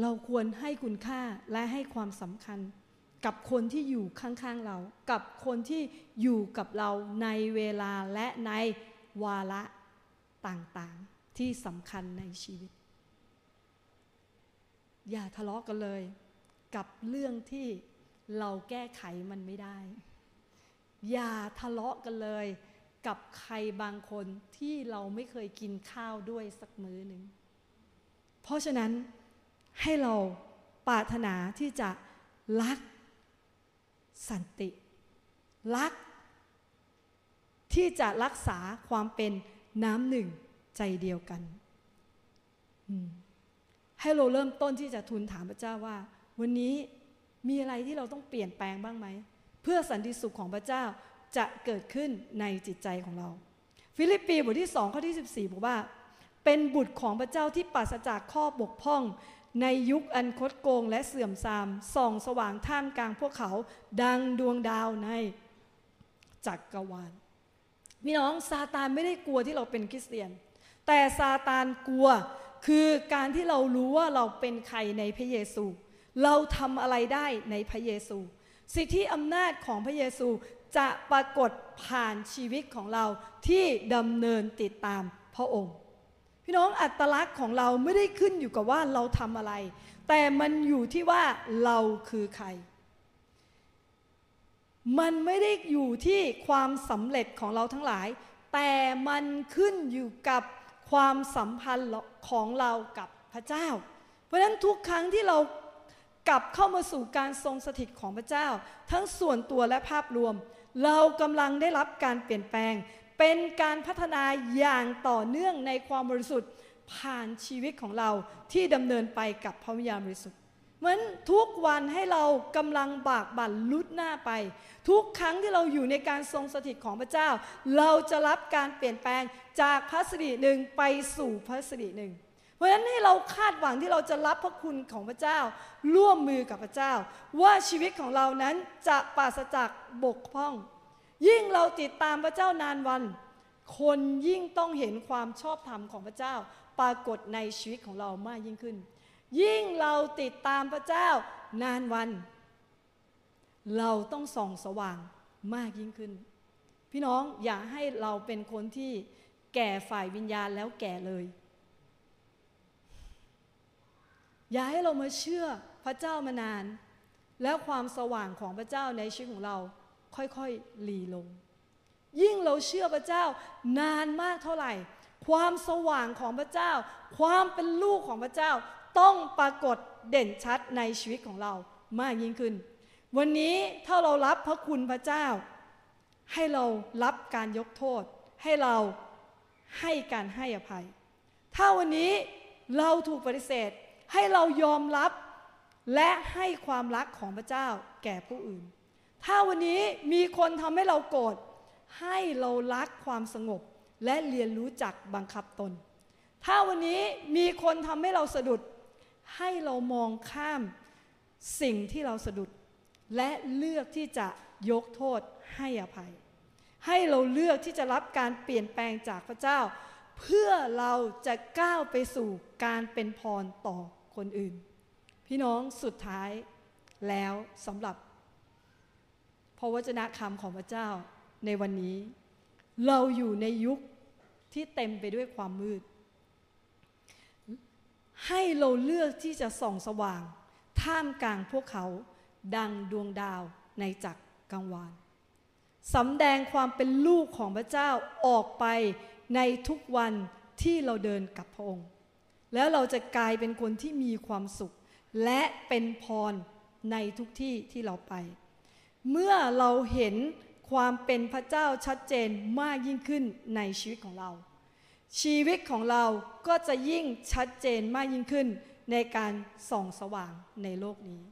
เราควรให้คุณค่าและให้ความสำคัญ กับคนที่อยู่ข้างๆเรา กับคนที่อยู่กับเราในเวลาและในวาระต่างๆที่สำคัญในชีวิต อย่าทะเลาะกันเลย กับเรื่องที่ เราแก้ไขมันไม่ได้ อย่าทะเลาะกันเลย กับใครบางคนที่เราไม่เคยกินข้าวด้วยสักมื้อหนึ่ง เพราะฉะนั้นให้เราปรารถนาที่จะรักสันติ รัก ที่จะรักษาความเป็นน้ำหนึ่งใจเดียวกัน ให้เราเริ่มต้นที่จะทูลถามพระเจ้าว่า วันนี้ มีอะไรที่เราต้องเปลี่ยนแปลงบ้างไหม เพื่อสันติสุขของพระเจ้าจะเกิดขึ้นในจิตใจของเรา ฟิลิปปีบทที่สองข้อที่ 14 บอกว่า เป็นบุตรของพระเจ้าที่ปราศจากข้อบกพร่อง ในยุคอันคดโกงและเสื่อมทราม ส่องสว่างท่ามกลางพวกเขา ดังดวงดาวในจักรวาลพี่น้องซาตานไม่ได้กลัวที่เราเป็นคริสเตียน แต่ซาตานกลัวคือการที่เรารู้ว่าเราเป็นใครในพระเยซู เราทำอะไรได้ในพระเยซู สิทธิอำนาจของพระเยซูจะปรากฏผ่านชีวิตของเราที่ดำเนินติดตามพระองค์ พี่น้องอัตลักษณ์ของเราไม่ได้ขึ้นอยู่กับว่าเราทำอะไร แต่มันอยู่ที่ว่าเราคือใคร มันไม่ได้อยู่ที่ความสำเร็จของเราทั้งหลาย แต่มันขึ้นอยู่กับความสัมพันธ์ของเรากับพระเจ้า เพราะฉะนั้นทุกครั้งที่เรา กลับเข้ามาสู่การทรงสถิตของพระเจ้า ทั้งส่วนตัวและภาพรวม เรากำลังได้รับการเปลี่ยนแปลง เป็นการพัฒนาอย่างต่อเนื่องในความบริสุทธิ์ผ่านชีวิตของเราที่ดำเนินไปกับพระวิญญาณบริสุทธิ์เหมือนทุกวันให้เรากำลังบากบั่นลุดหน้าไป ทุกครั้งที่เราอยู่ในการทรงสถิตของพระเจ้า เราจะรับการเปลี่ยนแปลงจากพระสิริหนึ่งไปสู่พระสิริหนึ่ง เพราะฉะนั้นให้เราคาดหวังที่เราจะรับพระคุณของพระเจ้า ร่วมมือกับพระเจ้า ว่าชีวิตของเรานั้นจะปราศจากบกพร่อง ยิ่งเราติดตามพระเจ้านานวัน คนยิ่งต้องเห็นความชอบธรรมของพระเจ้า ปรากฏในชีวิตของเรามากยิ่งขึ้น ยิ่งเราติดตามพระเจ้านานวัน เราต้องส่องสว่างมากยิ่งขึ้น พี่น้องอย่าให้เราเป็นคนที่แก่ฝ่ายวิญญาณแล้วแก่เลย อย่าให้เรามาเชื่อพระเจ้ามานาน แล้วความสว่างของพระเจ้าในชีวิตของเราค่อยๆหลีลง ยิ่งเราเชื่อพระเจ้านานมากเท่าไหร่ ความสว่างของพระเจ้า ความเป็นลูกของพระเจ้าต้องปรากฏเด่นชัดในชีวิตของเรามากยิ่งขึ้น วันนี้ถ้าเรารับพระคุณพระเจ้า ให้เรารับการยกโทษ ให้เราให้การให้อภัย ถ้าวันนี้เราถูกปฏิเสธ ให้เรายอมรับและให้ความรักของพระเจ้าแก่ผู้อื่น ถ้าวันนี้มีคนทำให้เราโกรธให้เรารักความสงบ และเรียนรู้จักบังคับตน ถ้าวันนี้มีคนทำให้เราสะดุด ให้เรามองข้ามสิ่งที่เราสะดุด และเลือกที่จะยกโทษให้อภัย ให้เราเลือกที่จะรับการเปลี่ยนแปลงจากพระเจ้า เพื่อเราจะก้าวไปสู่การเป็นพรต่อ คนอื่น พี่น้องสุดท้ายแล้วสำหรับพระวจนะคำของพระเจ้าในวันนี้ เราอยู่ในยุคที่เต็มไปด้วยความมืด ให้เราเลือกที่จะส่องสว่าง ท่ามกลางพวกเขาดังดวงดาวในจักรกังวานสำแดงความเป็นลูกของพระเจ้าออกไปในทุกวันที่เราเดินกับพระองค์ แล้วเราจะกลายเป็นคนที่มีความสุข และเป็นพรในทุกที่ที่เราไป เมื่อเราเห็นความเป็นพระเจ้าชัดเจนมากยิ่งขึ้นในชีวิตของเรา ชีวิตของเราก็จะยิ่งชัดเจนมากยิ่งขึ้นในการส่องสว่างในโลกนี้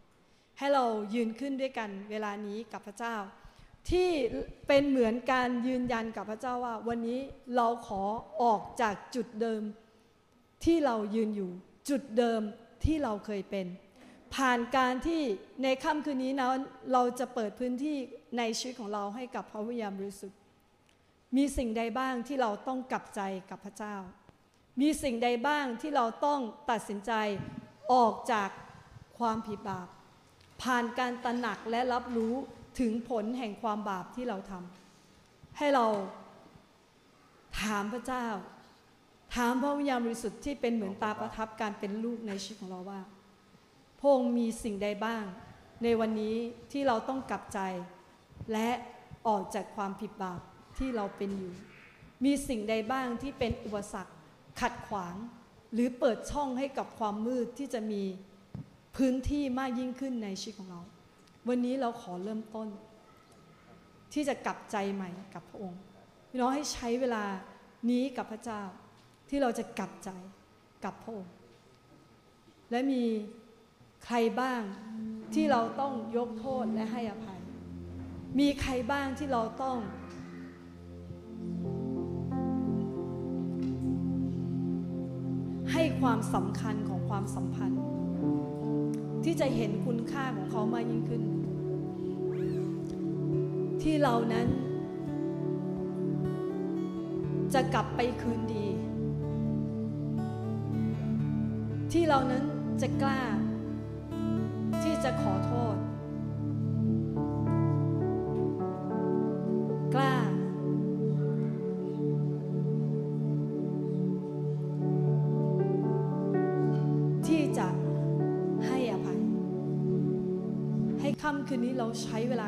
ให้เรายืนขึ้นด้วยกันเวลานี้กับพระเจ้า ที่เป็นเหมือนการยืนยันกับพระเจ้าว่า วันนี้เราขอออกจากจุดเดิม ที่เรายืนอยู่จุดเดิมที่เราเคยเป็น ผ่านการที่ในค่ำคืนนี้นะเราจะเปิดพื้นที่ในชีวิตของเราให้กับพระวิญญาณบริสุทธิ์มีสิ่งใดบ้างที่เราต้องกลับใจกับพระเจ้า มีสิ่งใดบ้างที่เราต้องตัดสินใจออกจากความผิดบาป ผ่านการตระหนักและรับรู้ถึงผลแห่งความบาปที่เราทำให้เราถามพระเจ้า ถามพระวิญญาณบริสุทธิ์ที่เป็นเหมือนตาประทับการเป็นลูกในชีวิตของเราว่าพระองค์มีสิ่งใดบ้าง ในวันนี้ที่เราต้องกลับใจ และออกจากความผิดบาปที่เราเป็นอยู่ มีสิ่งใดบ้างที่เป็นอุปสรรคขัดขวาง หรือเปิดช่องให้กับความมืดที่จะมีพื้นที่มากยิ่งขึ้นในชีวิตของเรา วันนี้เราขอเริ่มต้น ที่จะกลับใจใหม่กับพระองค์พี่น้องให้ใช้เวลานี้กับพระเจ้า ที่เราจะกลับใจกับพระองค์และมีใครบ้างที่เราต้องยกโทษและให้อภัย มีใครบ้างที่เราต้อง ให้ความสำคัญของความสัมพันธ์ ที่จะเห็นคุณค่าของเขามากยิ่งขึ้น ที่เรานั้น จะกลับไปคืนดี ที่เรานั้นจะกล้า ที่จะขอโทษ กล้า ที่จะให้อภัย ให้ค่ำคืนนี้เราใช้เวลา